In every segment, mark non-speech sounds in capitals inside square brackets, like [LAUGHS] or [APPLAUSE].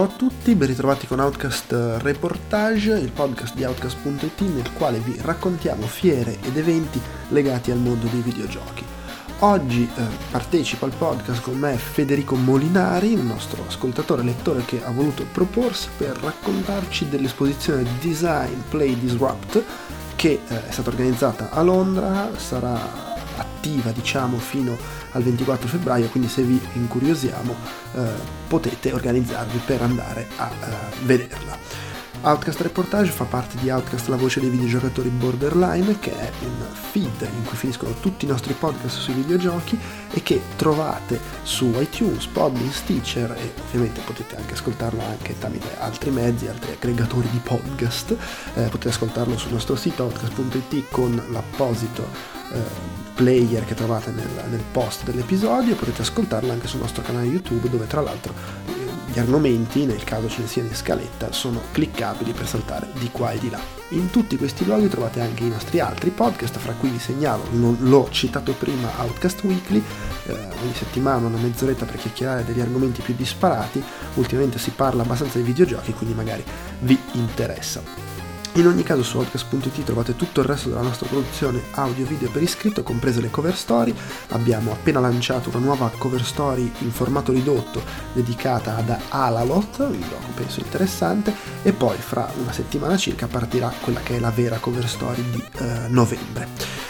Ciao a tutti, ben ritrovati con Outcast Reportage, il podcast di Outcast.it nel quale vi raccontiamo fiere ed eventi legati al mondo dei videogiochi. Oggi eh, partecipa al podcast con me Federico Molinari, il nostro ascoltatore e lettore che ha voluto proporsi per raccontarci dell'esposizione Design Play Disrupt che eh, è stata organizzata a Londra, sarà attiva diciamo fino al 24 febbraio quindi se vi incuriosiamo eh, potete organizzarvi per andare a eh, vederla Outcast Reportage fa parte di Outcast La Voce dei Videogiocatori Borderline, che è un feed in cui finiscono tutti i nostri podcast sui videogiochi e che trovate su iTunes, Podbean, Stitcher e ovviamente potete anche ascoltarlo anche tramite altri mezzi, altri aggregatori di podcast. Eh, potete ascoltarlo sul nostro sito outcast.it con l'apposito player che trovate nel, nel post dell'episodio, potete ascoltarlo anche sul nostro canale YouTube dove tra l'altro gli argomenti, nel caso ce ne siano in scaletta, sono cliccabili per saltare di qua e di là. In tutti questi luoghi trovate anche i nostri altri podcast, fra cui vi segnalo, l'ho citato prima, Outcast Weekly, eh, ogni settimana una mezz'oretta per chiacchierare degli argomenti più disparati, ultimamente si parla abbastanza di videogiochi, quindi magari vi interessa. In ogni caso su podcast.it trovate tutto il resto della nostra produzione audio video per iscritto, comprese le cover story. Abbiamo appena lanciato una nuova cover story in formato ridotto dedicata ad Alaloth, un gioco penso interessante, e poi fra una settimana circa partirà quella che è la vera cover story di eh, novembre.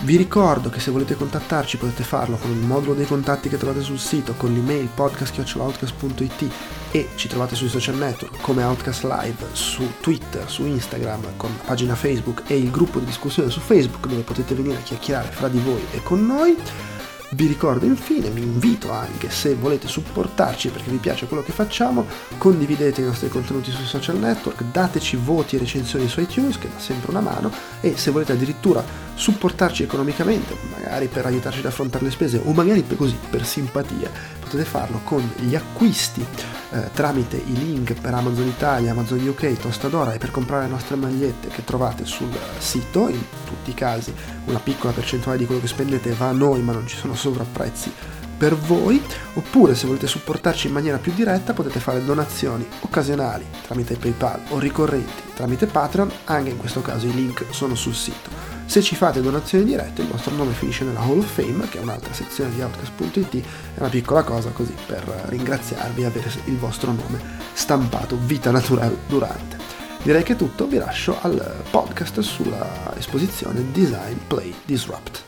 Vi ricordo che se volete contattarci potete farlo con il modulo dei contatti che trovate sul sito, con l'email podcast.outcast.it e ci trovate sui social network come Outcast Live su Twitter, su Instagram, con la pagina Facebook e il gruppo di discussione su Facebook dove potete venire a chiacchierare fra di voi e con noi. Vi ricordo infine, vi invito anche se volete supportarci perché vi piace quello che facciamo, condividete i nostri contenuti sui social network, dateci voti e recensioni su iTunes che dà sempre una mano e se volete addirittura supportarci economicamente, magari per aiutarci ad affrontare le spese o magari per così per simpatia, potete farlo con gli acquisti eh, tramite i link per Amazon Italia, Amazon UK, Tostadora e per comprare le nostre magliette che trovate sul sito, in tutti i casi una piccola percentuale di quello che spendete va a noi ma non ci sono sovrapprezzi per voi, oppure se volete supportarci in maniera più diretta potete fare donazioni occasionali tramite PayPal o ricorrenti tramite Patreon, anche in questo caso i link sono sul sito. Se ci fate donazioni dirette il vostro nome finisce nella Hall of Fame, che è un'altra sezione di Outcast.it, è una piccola cosa così per ringraziarvi e avere il vostro nome stampato vita naturale durante. Direi che è tutto, vi lascio al podcast sulla esposizione Design Play Disrupt.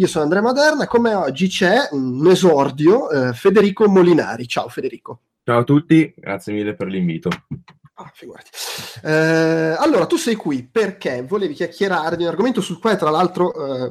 Io sono Andrea Maderna come oggi c'è un esordio, eh, Federico Molinari. Ciao Federico. Ciao a tutti, grazie mille per l'invito. Ah, figurati. Eh, allora, tu sei qui perché volevi chiacchierare di un argomento sul quale tra l'altro eh,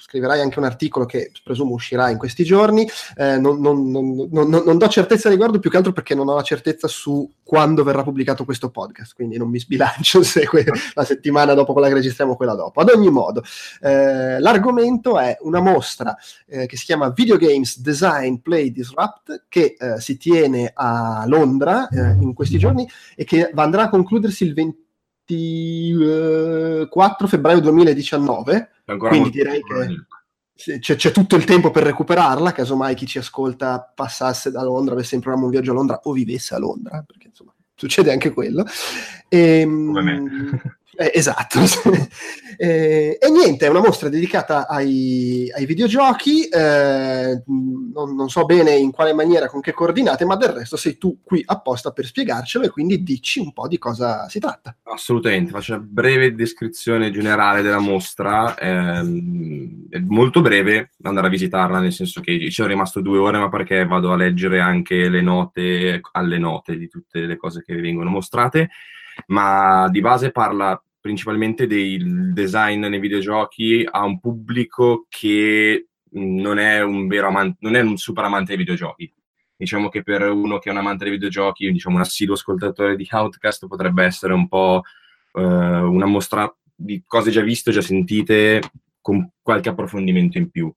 scriverai anche un articolo che presumo uscirà in questi giorni. Eh, non, non, non, non, do certezza riguardo più che altro perché non ho la certezza su quando verrà pubblicato questo podcast, quindi non mi sbilancio [LAUGHS] se que- la settimana dopo quella che registriamo quella dopo. Ad ogni modo, eh, l'argomento è una mostra eh, che si chiama Video Games Design Play Disrupt che eh, si tiene a Londra eh, in questi giorni e che andrà a concludersi il 20 24 febbraio 2019, quindi direi che c'è, c'è, tutto il tempo per recuperarla, casomai chi ci ascolta passasse da Londra, avesse in programma un viaggio a Londra o vivesse a Londra, perché insomma succede anche quello. E, ehm, [LAUGHS] Eh, esatto. [LAUGHS] eh, e niente, è una mostra dedicata ai, ai videogiochi, eh, non, non, so bene in quale maniera, con che coordinate, ma del resto sei tu qui apposta per spiegarcelo e quindi dici un po' di cosa si tratta. Assolutamente, faccio una breve descrizione generale della mostra, ehm, è molto breve andare a visitarla, nel senso che ci sono rimasto due ore, ma perché vado a leggere anche le note alle note di tutte le cose che vengono mostrate ma di base parla principalmente del design nei videogiochi a un pubblico che non è un vero amante, non è un super amante dei videogiochi. Diciamo che per uno che è un amante dei videogiochi, diciamo un assiduo ascoltatore di Outcast, potrebbe essere un po' eh, una mostra di cose già viste, già sentite, con qualche approfondimento in più.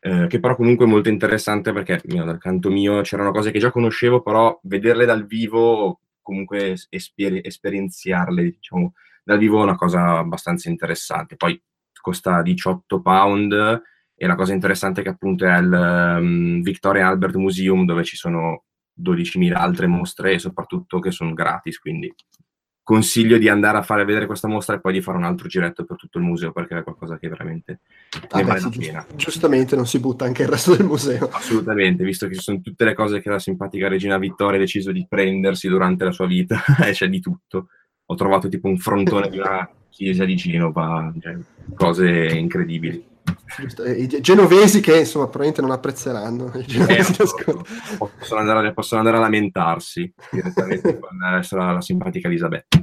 Eh, che però comunque è molto interessante perché io, dal canto mio c'erano cose che già conoscevo, però vederle dal vivo, comunque esper- esperienziarle, diciamo, dal vivo è una cosa abbastanza interessante. Poi costa 18 pound e la cosa interessante è che appunto è il um, Victoria Albert Museum dove ci sono 12.000 altre mostre e soprattutto che sono gratis, quindi consiglio di andare a fare vedere questa mostra e poi di fare un altro giretto per tutto il museo perché è qualcosa che veramente ah, ne vale la pena. Giustamente non si butta anche il resto del museo. Assolutamente, visto che ci sono tutte le cose che la simpatica regina Vittoria ha deciso di prendersi durante la sua vita [LAUGHS] e c'è di tutto ho trovato tipo un frontone di una [LAUGHS] chiesa di Genova, cioè, cose incredibili. I genovesi che insomma probabilmente non apprezzeranno. Eh, possono, andare, possono, andare, a lamentarsi direttamente [LAUGHS] con la, la simpatica Elisabetta.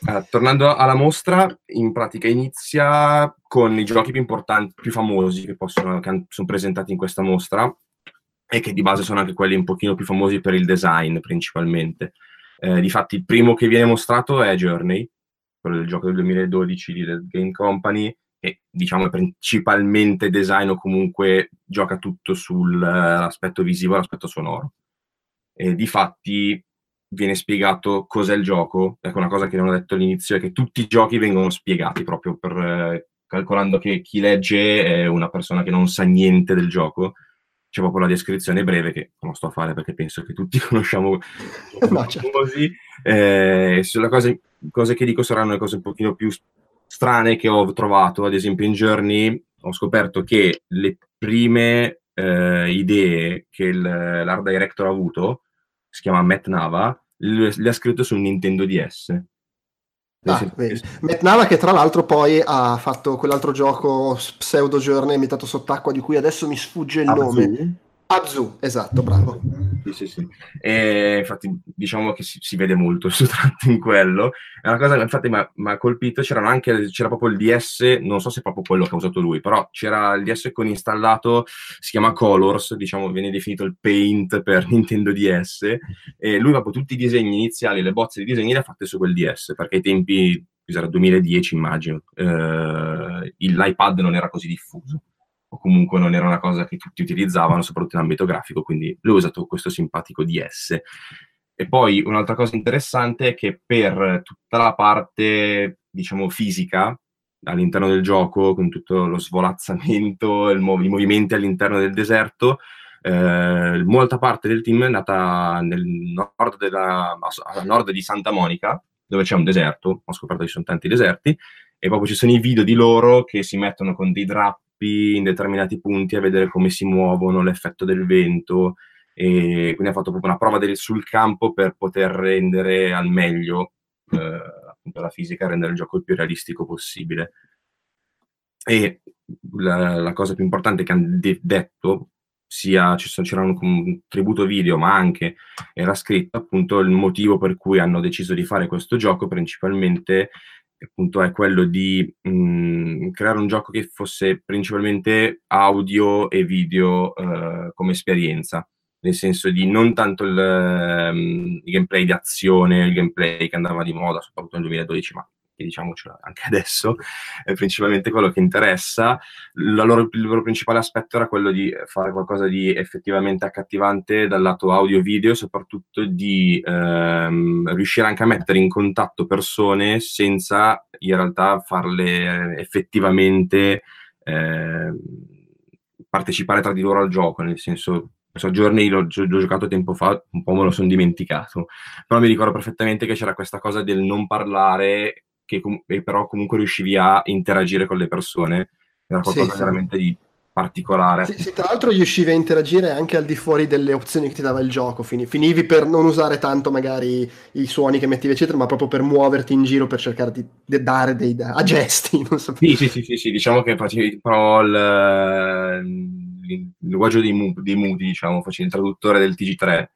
Uh, tornando alla mostra, in pratica inizia con i giochi più importanti, più famosi che, possono, che sono presentati in questa mostra e che di base sono anche quelli un pochino più famosi per il design principalmente. Eh, difatti il primo che viene mostrato è Journey, quello del gioco del 2012 di The Game Company, che diciamo è principalmente design o comunque gioca tutto sull'aspetto visivo e l'aspetto sonoro. E difatti viene spiegato cos'è il gioco, ecco una cosa che non ho detto all'inizio è che tutti i giochi vengono spiegati proprio per, eh, calcolando che chi legge è una persona che non sa niente del gioco c'è proprio la descrizione breve che non sto a fare perché penso che tutti [LAUGHS] conosciamo no, certo. così. Eh, sulle cose, cose, che dico saranno le cose un pochino più strane che ho trovato, ad esempio in Journey ho scoperto che le prime eh, idee che il, l'art director ha avuto, si chiama Matt Nava, le, le ha scritto su Nintendo DS. Ah, Matt Nava che tra l'altro poi ha fatto quell'altro gioco pseudo journey imitato sott'acqua di cui adesso mi sfugge il Abzu? nome. Abzu, esatto, bravo. Sì, sì, sì. E infatti diciamo che si, si vede molto il tratto in quello. È una cosa che infatti mi ha colpito, c'erano anche, c'era proprio il DS, non so se è proprio quello che ha usato lui, però c'era il DS con installato, si chiama Colors, diciamo, viene definito il Paint per [LAUGHS] Nintendo DS, e lui proprio tutti i disegni iniziali, le bozze di disegni le ha fatte su quel DS, perché ai tempi, era 2010 immagino, eh, l'iPad non era così diffuso o comunque non era una cosa che tutti utilizzavano, soprattutto in ambito grafico, quindi lui ha usato questo simpatico DS. E poi un'altra cosa interessante è che per tutta la parte, diciamo, fisica all'interno del gioco, con tutto lo svolazzamento, mov- i movimenti all'interno del deserto, eh, molta parte del team è nata nel nord della, a nord di Santa Monica, dove c'è un deserto, ho scoperto che ci sono tanti deserti, e proprio ci sono i video di loro che si mettono con dei drap in determinati punti a vedere come si muovono, l'effetto del vento, e quindi ha fatto proprio una prova del, sul campo per poter rendere al meglio eh, la fisica, rendere il gioco il più realistico possibile. E la, la cosa più importante che hanno de- detto, sia c'era un, un tributo video, ma anche era scritto appunto il motivo per cui hanno deciso di fare questo gioco, principalmente appunto è quello di mh, mhmm, creare un gioco che fosse principalmente audio e video uh, come esperienza, nel senso di non tanto il, um, il, gameplay di azione, il gameplay che andava di moda, soprattutto nel 2012, ma che diciamocelo anche adesso, è principalmente quello che interessa. Loro, il loro principale aspetto era quello di fare qualcosa di effettivamente accattivante dal lato audio-video, soprattutto di ehm, riuscire anche a mettere in contatto persone senza in realtà farle effettivamente eh, partecipare tra di loro al gioco, nel senso so, Journey l'ho, l'ho, giocato tempo fa, un po' me lo sono dimenticato, però mi ricordo perfettamente che c'era questa cosa del non parlare che com- però comunque riuscivi a interagire con le persone. Era qualcosa sì, veramente sì. di particolare. Sì, sì, tra l'altro riuscivi a interagire anche al di fuori delle opzioni che ti dava il gioco, Fini- finivi per non usare tanto magari i suoni che mettevi eccetera, ma proprio per muoverti in giro per cercare di, di dare dei da- a gesti. [LAUGHS] So. sì, sì, sì, sì, sì, diciamo che facevi però il, il linguaggio dei, mu- dei Moody, diciamo, facevi il traduttore del TG3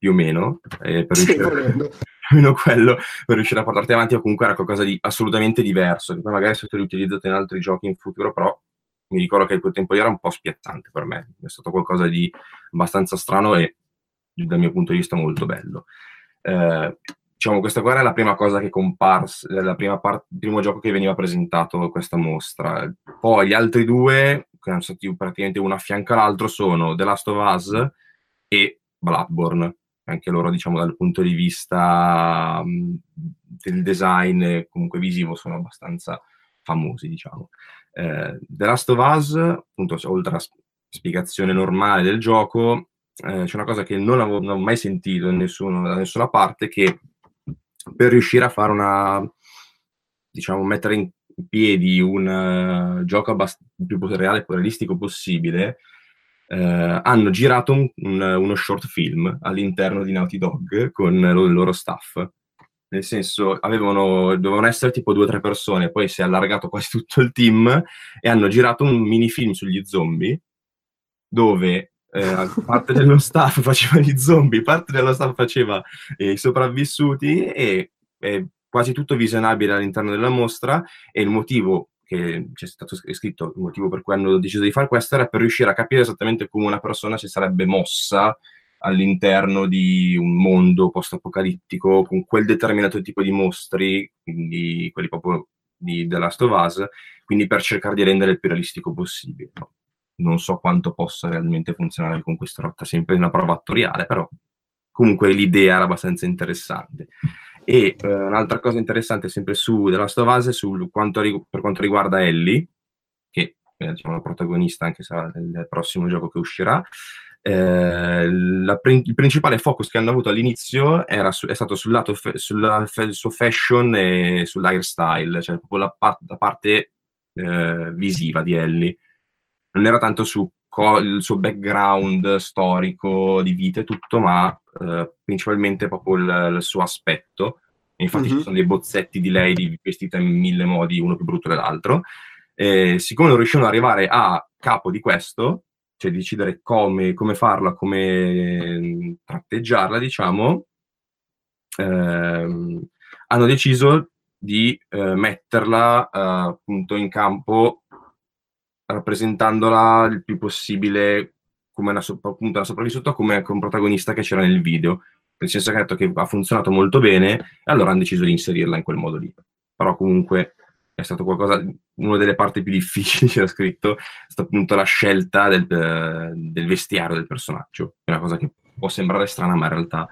più o meno, eh, per riuscire, [LAUGHS] meno quello, per riuscire a portarti avanti o comunque era qualcosa di assolutamente diverso, che poi magari è stato riutilizzato in altri giochi in futuro, però mi ricordo che quel tempo lì era un po' spiazzante per me, è stato qualcosa di abbastanza strano e dal mio punto di vista molto bello. Eh, diciamo, questa qua era la prima cosa che comparse, la prima parte, il primo gioco che veniva presentato a questa mostra. Poi gli altri due, che hanno stati praticamente uno a fianco all'altro, sono The Last of Us e Bloodborne. Anche loro, diciamo, dal punto di vista del design comunque visivo sono abbastanza famosi, diciamo. Eh, The Last of Us, appunto, oltre alla spiegazione normale del gioco, eh, c'è una cosa che non avevo, non ho mai sentito da nessuna parte, che per riuscire a fare una, diciamo, mettere in piedi un uh, gioco abbastanza più reale e realistico possibile, eh, hanno girato un, un, uno short film all'interno di Naughty Dog con il loro staff. Nel senso avevano, dovevano essere tipo due o tre persone, poi si è allargato quasi [LAUGHS] tutto il team e hanno girato un mini film sugli zombie dove eh, [LAUGHS] parte dello staff faceva gli zombie, parte dello staff faceva eh, i sopravvissuti e è quasi tutto visionabile all'interno della mostra e il motivo che c'è stato scritto, il motivo per cui hanno deciso di fare questo era per riuscire a capire esattamente come una persona si sarebbe mossa all'interno di un mondo post-apocalittico con quel determinato tipo di mostri, quindi quelli proprio di The Last of Us, quindi per cercare di rendere il più realistico possibile. No? Non so quanto possa realmente funzionare con questa rotta, sempre una prova attoriale, però comunque l'idea era abbastanza interessante. E eh, un'altra cosa interessante sempre su The Last of Us su quanto, per quanto riguarda Ellie, che è diciamo, la protagonista anche sarà nel prossimo gioco che uscirà, eh, la, il principale focus che hanno avuto all'inizio su, è stato sul lato fe, sulla, fe, su fashion e sull'hairstyle, cioè proprio la, part, la parte eh, visiva di Ellie. Non era tanto su co- il suo background storico di vita e tutto, ma eh, principalmente proprio il, il, suo aspetto. infatti mm-hmm. ci sono dei bozzetti di lei vestita in mille modi, uno più brutto dell'altro. E siccome non riuscivano ad arrivare a capo di questo, cioè decidere come, come farla, come mm, tratteggiarla, diciamo, ehm, hanno deciso di eh, metterla eh, appunto in campo rappresentandola il più possibile come una, appunto, una sopravvissuta come un protagonista che c'era nel video nel senso che ha detto che ha funzionato molto bene e allora hanno deciso di inserirla in quel modo lì però comunque è stato qualcosa, una delle parti più difficili c'era scritto, è stata appunto la scelta del, del vestiario del personaggio. È una cosa che può sembrare strana, ma in realtà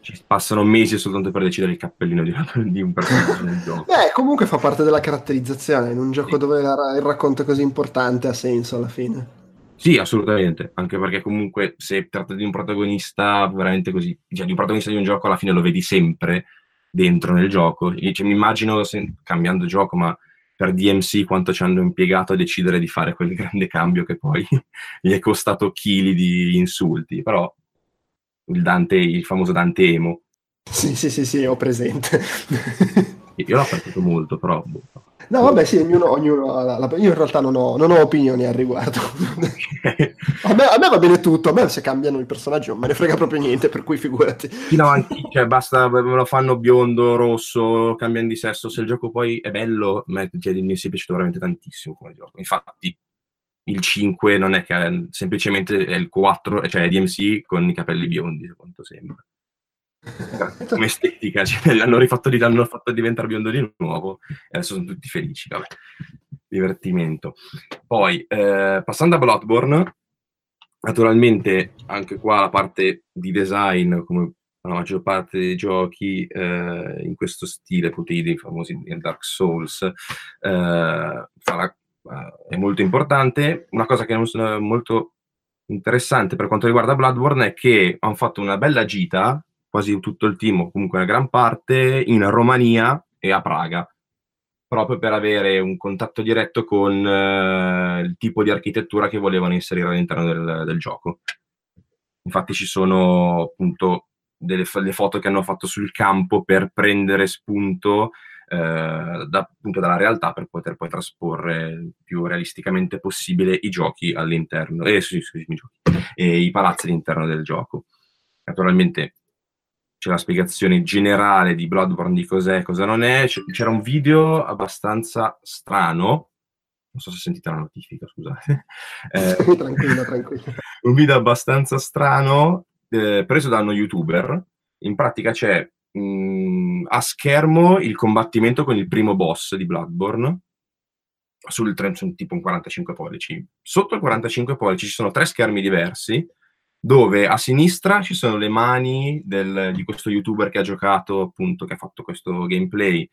ci passano mesi soltanto per decidere il cappellino di, di un personaggio nel gioco. [LAUGHS] Beh, comunque fa parte della caratterizzazione, in un gioco sì. dove il racconto è così importante ha senso alla fine. Sì, assolutamente, anche perché comunque se tratta di un protagonista veramente così, cioè di un protagonista di un gioco alla fine lo vedi sempre, dentro nel gioco. Cioè, mi immagino, se, cambiando gioco, ma per DMC quanto ci hanno impiegato a decidere di fare quel [LAUGHS] grande cambio che poi [LAUGHS] gli è costato chili di insulti, però il, Dante, il famoso Dante Emo. Sì, sì, sì, sì, ho presente. Io l'ho apprezzato molto, però... Boh. No, vabbè, sì, ognuno, ognuno ha la, io in realtà non ho, non ho opinioni al riguardo. [LAUGHS] a, me, a, me, va bene tutto, a me se cambiano i personaggi non me ne frega proprio niente, per cui figurati. No, anche, cioè, basta, me lo fanno biondo, rosso, cambiano di sesso, se il gioco poi è bello, me, cioè, mi è piaciuto veramente tantissimo come gioco. Infatti, il 5 non è che è, semplicemente è il 4, cioè DMC con i capelli biondi, quanto sembra come estetica, cioè, l'hanno rifatto di, l'hanno fatto diventare biondo di nuovo e adesso sono tutti felici, vabbè, divertimento. Poi, eh, passando a Bloodborne, naturalmente anche qua la parte di design, come la maggior parte dei giochi eh, in questo stile, tutti i famosi Dark Souls, eh, farà, è molto importante. Una cosa che è molto interessante per quanto riguarda Bloodborne è che hanno fatto una bella gita quasi tutto il team, o comunque una gran parte, in Romania e a Praga. proprio per avere un contatto diretto con uh, il tipo di architettura che volevano inserire all'interno del, del gioco. Infatti ci sono appunto delle, delle, foto che hanno fatto sul campo per prendere spunto eh, da, appunto dalla realtà per poter poi trasporre il più realisticamente possibile i giochi all'interno, eh, scusi, i, giochi, e i palazzi all'interno del gioco. Naturalmente c'è la spiegazione generale di Bloodborne di cos'è e cosa non è. C'era un video abbastanza strano. Non so se sentite la notifica, scusate. [LAUGHS] Eh, tranquillo, tranquillo. [LAUGHS] Un video abbastanza strano eh, preso da uno youtuber. In pratica c'è mh, mm, a schermo il combattimento con il primo boss di Bloodborne sul tipo un 45 pollici. Sotto il 45 pollici ci sono tre schermi diversi dove a sinistra ci sono le mani del, di questo youtuber che ha giocato, appunto, che ha fatto questo gameplay,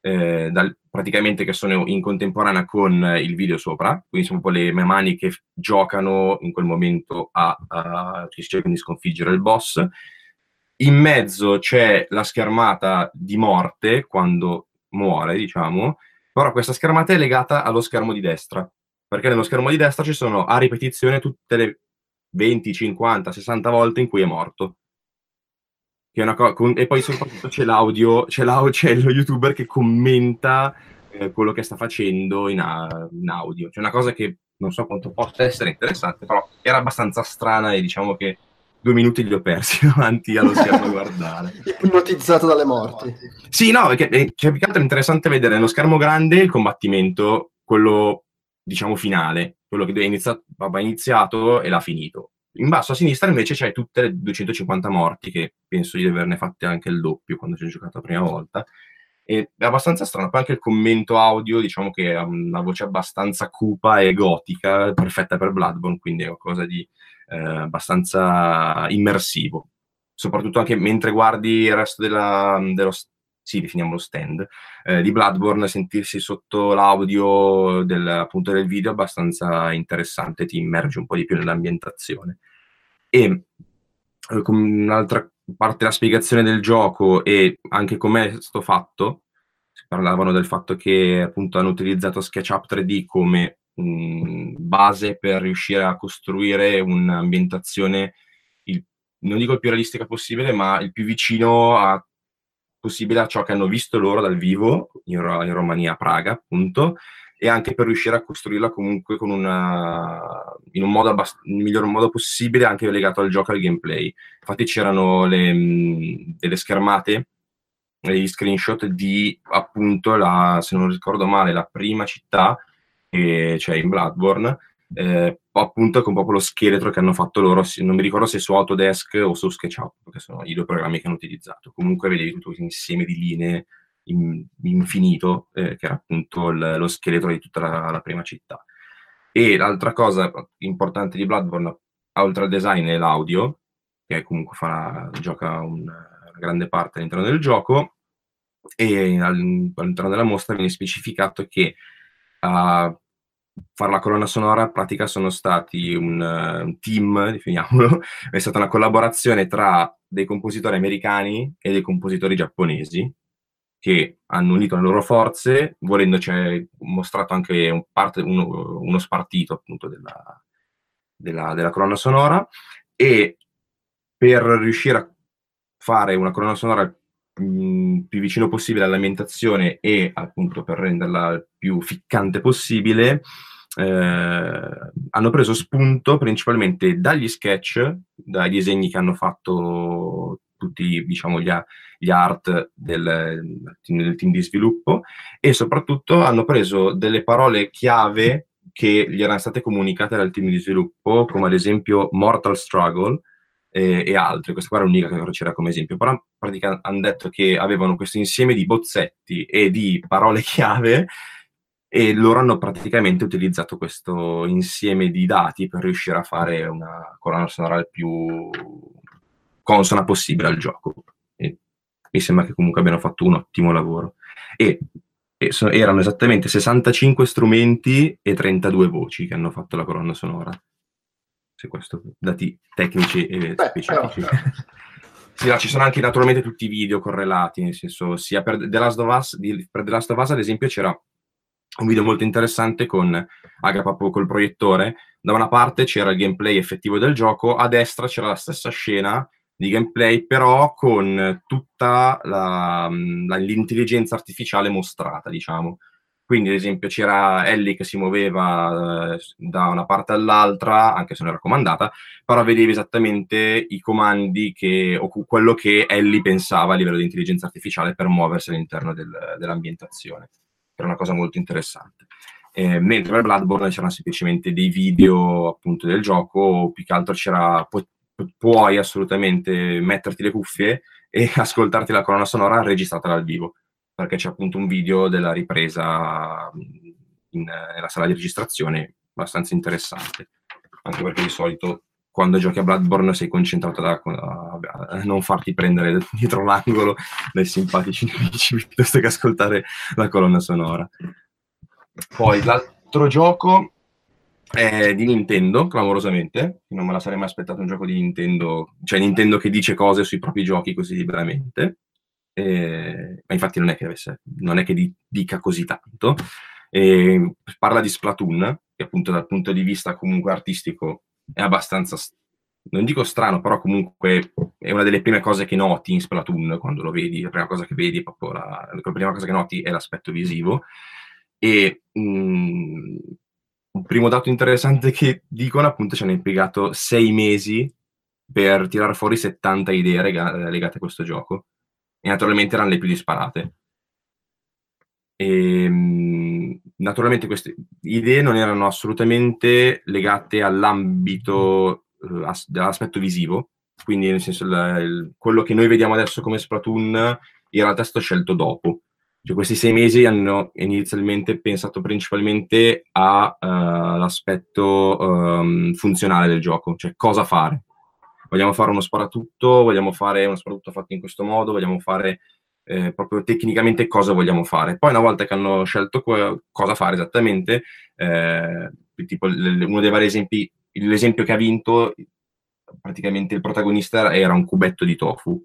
eh, dal, praticamente che sono in contemporanea con il video sopra, quindi sono un po' le mani che giocano in quel momento a, a che cercano di sconfiggere il boss. In mezzo c'è la schermata di morte quando muore, diciamo, però questa schermata è legata allo schermo di destra, perché nello schermo di destra ci sono a ripetizione tutte le 20, 50, 60 volte in cui è morto. Co- con- e poi soprattutto c'è l'audio, c'è, l'audio, c'è lo youtuber che commenta eh, quello che sta facendo in, a- in, audio. C'è una cosa che non so quanto possa essere interessante, però era abbastanza strana e diciamo che due minuti li ho persi [LAUGHS] davanti allo schermo a guardare. Ipnotizzato dalle morti. Sì, no, perché eh, c'è più che altro interessante vedere nello schermo grande il combattimento, quello diciamo finale, quello che iniziato, va iniziato e l'ha finito. In basso a sinistra invece c'hai tutte le 250 morti, che penso di averne fatte anche il doppio quando ci ho giocato la prima volta. E è abbastanza strano, poi anche il commento audio, diciamo che ha una voce abbastanza cupa e gotica, perfetta per Bloodborne, quindi è qualcosa di eh, abbastanza immersivo. Soprattutto anche mentre guardi il resto della, dello, sì, definiamolo stand, eh, di Bloodborne, sentirsi sotto l'audio del, appunto del video è abbastanza interessante, ti immergi un po' di più nell'ambientazione. E eh, con un'altra parte della spiegazione del gioco e anche com'è stato fatto, si parlavano del fatto che appunto hanno utilizzato SketchUp 3D come mh, base per riuscire a costruire un'ambientazione il, non dico il più realistica possibile, ma il più vicino a possibile a ciò che hanno visto loro dal vivo in, in Romania, Praga, appunto, e anche per riuscire a costruirla comunque una, in un modo abbast- il miglior modo possibile, anche legato al gioco e al gameplay. Infatti c'erano le, mh, delle schermate, degli screenshot di appunto la, se non ricordo male, la prima città, che c'è in Bloodborne, eh, appunto con proprio lo scheletro che hanno fatto loro, non mi ricordo se su Autodesk o su SketchUp, che sono i due programmi che hanno utilizzato. Comunque vedevi tutto questo insieme di linee in, infinito, eh, che era appunto il, lo scheletro di tutta la, la, prima città. E l'altra cosa importante di Bloodborne, oltre al design, è l'audio, che comunque farà, gioca un, una grande parte all'interno del gioco, e all'interno della mostra viene specificato che uh, fare la colonna sonora, in pratica sono stati un, uh, un, team, [LAUGHS] definiamolo, è stata una collaborazione tra dei compositori americani e dei compositori giapponesi che hanno unito le loro forze, volendo c'è mostrato anche un parte, uno, uno, spartito appunto della, della, della colonna sonora. E per riuscire a fare una colonna sonora mh, più vicino possibile all'ambientazione e appunto per renderla più ficcante possibile, eh, hanno preso spunto principalmente dagli sketch, dai disegni che hanno fatto tutti diciamo, gli, gli art del, del, team di sviluppo e soprattutto hanno preso delle parole chiave che gli erano state comunicate dal team di sviluppo, come ad esempio Mortal Struggle, eh, e altre. Questa qua era l'unica che c'era come esempio, però praticamente hanno detto che avevano questo insieme di bozzetti e di parole [LAUGHS] chiave e loro hanno praticamente utilizzato questo insieme di dati per riuscire a fare una colonna sonora il più consona possibile al gioco. E mi sembra che comunque abbiano fatto un ottimo lavoro. E, e so, erano esattamente 65 strumenti e 32 voci che hanno fatto la colonna sonora se questo dati tecnici e Beh, specifici. Però, [LAUGHS] Sì, no, ci sono anche naturalmente tutti i video correlati, nel senso, sia per The Last of Us, di, per The Last of Us ad esempio c'era un video molto interessante con Aga proprio col proiettore. Da una parte c'era il gameplay effettivo del gioco, a destra c'era la stessa scena di gameplay, però con tutta la, la, l'intelligenza artificiale mostrata, diciamo. Quindi, ad esempio, c'era Ellie che si muoveva eh, da una parte all'altra, anche se non era comandata, però vedevi esattamente i comandi che, o quello che Ellie pensava a livello di intelligenza artificiale per muoversi all'interno del, dell'ambientazione. Era una cosa molto interessante. Eh, mentre per Bloodborne c'erano semplicemente dei video appunto del gioco, più che altro c'era, pu- puoi assolutamente metterti le cuffie e [LAUGHS] ascoltarti la colonna sonora registrata dal vivo perché c'è appunto un video della ripresa in, nella sala di registrazione abbastanza interessante, anche perché di solito quando giochi a Bloodborne sei concentrato da, a, a non farti prendere [LAUGHS] dietro l'angolo dai simpatici nemici [LAUGHS] piuttosto che ascoltare la colonna sonora. Poi l'altro gioco è di Nintendo, clamorosamente, non me la sarei mai aspettato un gioco di Nintendo, cioè Nintendo che dice cose sui propri giochi così liberamente. Eh, ma infatti non è che, avesse, non è che di, dica così tanto. Eh, parla di Splatoon, che appunto dal punto di vista comunque artistico è abbastanza, non dico strano, però comunque è una delle prime cose che noti in Splatoon quando lo vedi, la prima cosa che vedi è proprio la, la prima cosa che noti è l'aspetto visivo. E mh, mm, un primo dato interessante che dicono appunto ci hanno impiegato sei mesi per tirare fuori 70 idee rega- legate a questo gioco e naturalmente erano le più disparate. E, ehm, naturalmente queste idee non erano assolutamente legate all'ambito as- dell'aspetto visivo, quindi nel senso il, il, quello che noi vediamo adesso come Splatoon in realtà è stato scelto dopo. Cioè, questi sei mesi hanno inizialmente pensato principalmente all'aspetto uh, um, funzionale del gioco, cioè cosa fare vogliamo fare uno sparatutto, vogliamo fare uno sparatutto fatto in questo modo, vogliamo fare eh, proprio tecnicamente cosa vogliamo fare. Poi una volta che hanno scelto que- cosa fare esattamente, eh, tipo l- uno dei vari esempi, l'esempio che ha vinto, praticamente il protagonista era un cubetto di tofu,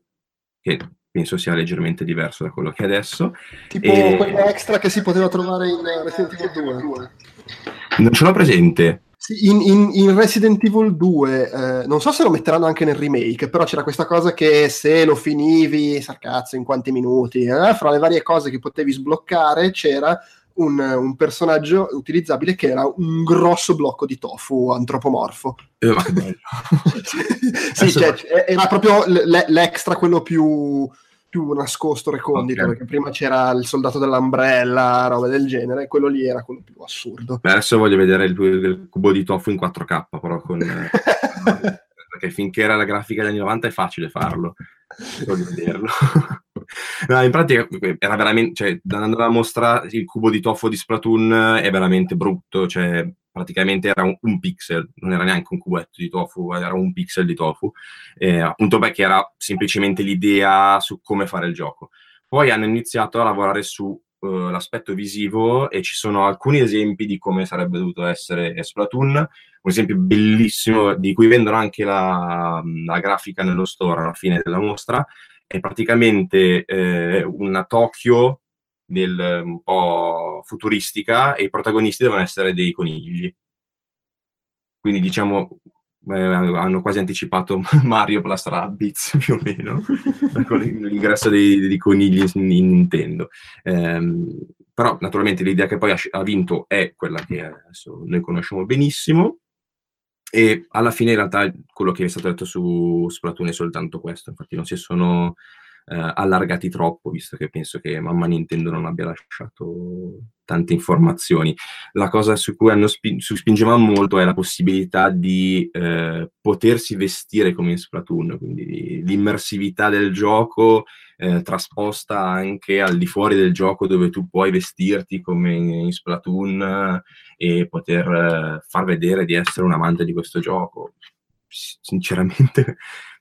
che penso sia leggermente diverso da quello che è adesso. Tipo e... quello extra che si poteva trovare in Resident Evil 2. Non ce l'ho presente. In, in, in, Resident Evil 2, eh, non so se lo metteranno anche nel remake, però c'era questa cosa che se lo finivi, sa cazzo, in quanti minuti, eh, fra le varie cose che potevi sbloccare c'era un, un, personaggio utilizzabile che era un grosso blocco di tofu antropomorfo. Eh, [LAUGHS] sì, cioè, era proprio l'extra, quello più più nascosto recondito, okay. perché prima c'era il soldato dell'Umbrella, roba del genere, quello lì era quello più assurdo. Beh, adesso voglio vedere il, il, cubo di tofu in 4K, però con... [LAUGHS] Perché finché era la grafica degli anni 90 è facile farlo, voglio vederlo. [LAUGHS] no, in pratica era veramente, cioè, andando alla mostra, il cubo di tofu di Splatoon è veramente brutto, cioè praticamente era un, un, pixel, non era neanche un cubetto di tofu, era un pixel di tofu, eh, appunto perché era semplicemente l'idea su come fare il gioco. Poi hanno iniziato a lavorare su Uh, l'aspetto visivo e ci sono alcuni esempi di come sarebbe dovuto essere Splatoon. Un esempio bellissimo di cui vendono anche la, la grafica nello store alla fine della mostra è praticamente eh, una Tokyo del, un po' futuristica e i protagonisti devono essere dei conigli. Quindi diciamo eh, hanno quasi anticipato [LAUGHS] Mario plus Rabbids più o meno [LAUGHS] con l'ingresso dei, dei conigli in, in Nintendo. Eh, però naturalmente l'idea che poi ha, ha, vinto è quella che adesso noi conosciamo benissimo e alla fine in realtà quello che è stato detto su Splatoon è soltanto questo, infatti non si sono eh, allargati troppo, visto che penso che mamma Nintendo non abbia lasciato tante informazioni. La cosa su cui hanno spi- su molto è la possibilità di eh, potersi vestire come in Splatoon, quindi l'immersività del gioco eh, trasposta anche al di fuori del gioco dove tu puoi vestirti come in Splatoon e poter eh, far vedere di essere un amante di questo gioco. Sinceramente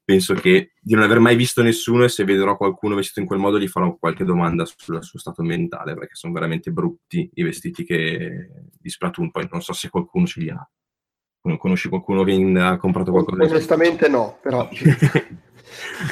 penso che di non aver mai visto nessuno e se vedrò qualcuno vestito in quel modo gli farò qualche domanda sul suo stato mentale perché sono veramente brutti i vestiti che di Splatoon. Poi non so se qualcuno ce li ha. Conosci qualcuno che ha comprato qualcosa onestamente no però [LAUGHS]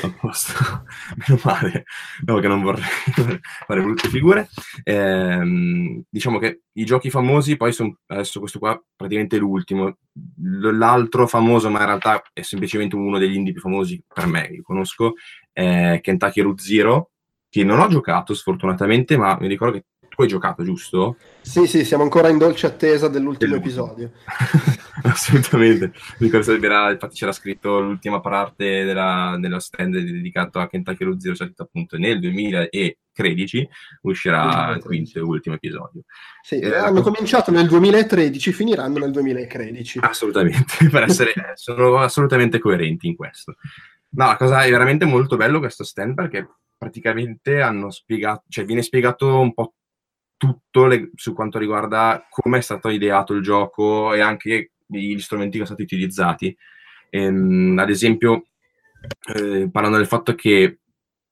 a posto, [LAUGHS] meno male, no che non vorrei [LAUGHS] fare brutte figure. Eh, diciamo che i giochi famosi poi sono, adesso questo qua praticamente l'ultimo, l'altro famoso ma in realtà è semplicemente uno degli indie più famosi per me, che conosco, è Kentucky Root Zero, che non ho giocato sfortunatamente, ma mi ricordo che tu hai giocato, giusto? Sì, sì, siamo ancora in dolce attesa dell'ultimo episodio. [LAUGHS] Assolutamente. infatti c'era scritto l'ultima parte della, dello stand dedicato a Kentucky Road Zero, cioè appunto nel 2013 uscirà il quinto e ultimo episodio. Sì, eh, hanno cosa... cominciato nel 2013, finiranno nel 2013. Assolutamente, [LAUGHS] per essere, sono assolutamente coerenti in questo. No, la cosa è veramente molto bello questo stand perché praticamente hanno spiegato, cioè viene spiegato un po' tutto le, su quanto riguarda come è stato ideato il gioco e anche gli strumenti che sono stati utilizzati. Ehm, ad esempio, eh, parlando del fatto che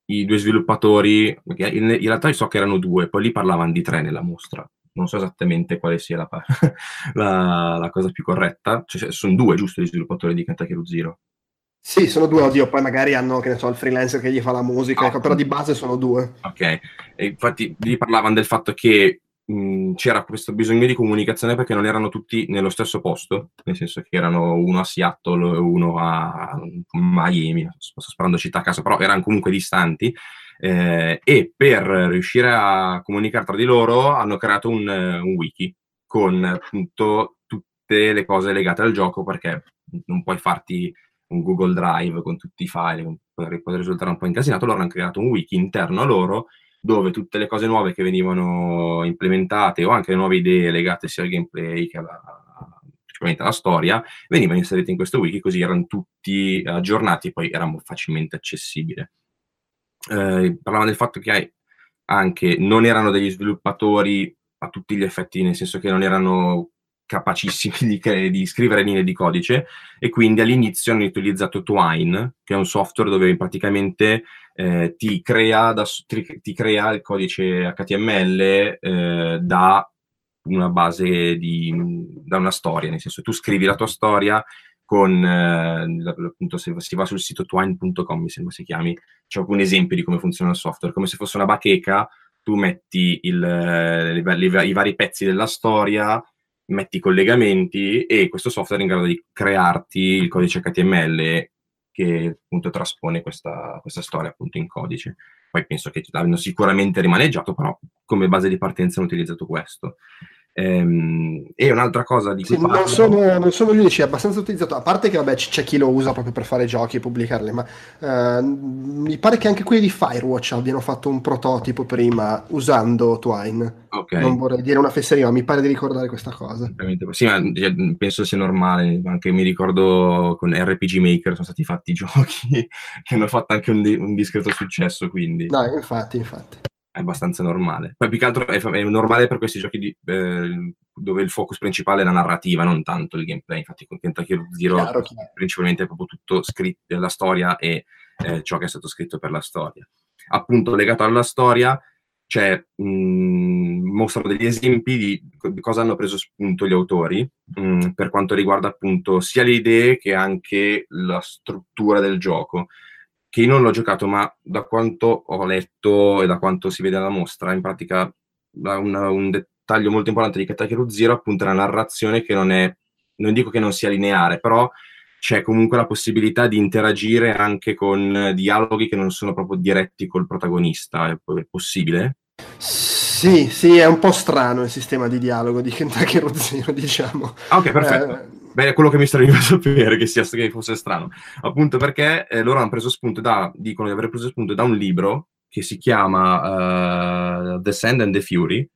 i due sviluppatori, in, in, realtà so che erano due, poi lì parlavano di tre nella mostra. Non so esattamente quale sia la, [LAUGHS] la, la cosa più corretta. Cioè, sono due, giusto, gli sviluppatori di Kentucky Zero. Sì, sono due, oddio, poi magari hanno, che ne so, il freelancer che gli fa la musica, ecco, però di base sono due. Ok, e infatti lì parlavano del fatto che mh, c'era questo bisogno di comunicazione perché non erano tutti nello stesso posto, nel senso che erano uno a Seattle e uno a Miami, sto sparando città a caso, però erano comunque distanti, eh, e per riuscire a comunicare tra di loro hanno creato un, un wiki con appunto tutte le cose legate al gioco perché non puoi farti un Google Drive con tutti i file, potrebbe, risultare un po' incasinato, loro hanno creato un wiki interno a loro dove tutte le cose nuove che venivano implementate o anche le nuove idee legate sia al gameplay che alla, alla storia venivano inserite in questo wiki così erano tutti aggiornati e poi erano facilmente accessibili. Eh, parlavano del fatto che anche non erano degli sviluppatori a tutti gli effetti, nel senso che non erano capacissimi di, di, scrivere linee di codice e quindi all'inizio hanno utilizzato Twine, che è un software dove praticamente eh, ti, crea da, ti, ti, crea il codice HTML eh, da una base di, da una storia, nel senso tu scrivi la tua storia con, eh, appunto se si va sul sito twine.com mi sembra si chiami, c'è alcun esempio di come funziona il software, come se fosse una bacheca, tu metti il, le, i vari pezzi della storia, metti i collegamenti e questo software è in grado di crearti il codice HTML che appunto traspone questa, questa storia appunto in codice. Poi penso che l'abbiano sicuramente rimaneggiato, però come base di partenza hanno utilizzato questo. Ehm, e un'altra cosa di cui sì, non, sono, non sono gli unici, è abbastanza utilizzato. A parte che vabbè, c'è chi lo usa proprio per fare giochi e pubblicarli, ma eh, mi pare che anche quelli di Firewatch abbiano fatto un prototipo prima usando Twine. Okay. Non vorrei dire una fesseria, ma mi pare di ricordare questa cosa. Sì, ma cioè, penso sia normale. Anche mi ricordo con RPG Maker sono stati fatti [LAUGHS] giochi che hanno fatto anche un, un discreto successo. Quindi, no, infatti, infatti è abbastanza normale. Poi più che altro è, è normale per questi giochi di, eh, dove il focus principale è la narrativa, non tanto il gameplay. Infatti con Kentucky Road Zero chiaro, chiaro. principalmente è proprio tutto scritto, la storia e eh, ciò che è stato scritto per la storia. Appunto legato alla storia c'è, mh, mostrano degli esempi di, di, cosa hanno preso spunto gli autori mh, per quanto riguarda appunto sia le idee che anche la struttura del gioco che io non l'ho giocato, ma da quanto ho letto e da quanto si vede alla mostra, in pratica una, un dettaglio molto importante di Road Zero appunto è la narrazione che non è, non dico che non sia lineare, però c'è comunque la possibilità di interagire anche con dialoghi che non sono proprio diretti col protagonista, è, possibile? Sì, sì, è un po' strano il sistema di dialogo di Kentucky Road Zero, [LAUGHS] diciamo. Ah, ok, perfetto. Eh, Beh, è quello che mi serviva [LAUGHS] sapere che, sia, che fosse strano. Appunto perché eh, loro hanno preso spunto da, dicono di aver preso spunto da un libro che si chiama uh, The Sand and the Fury.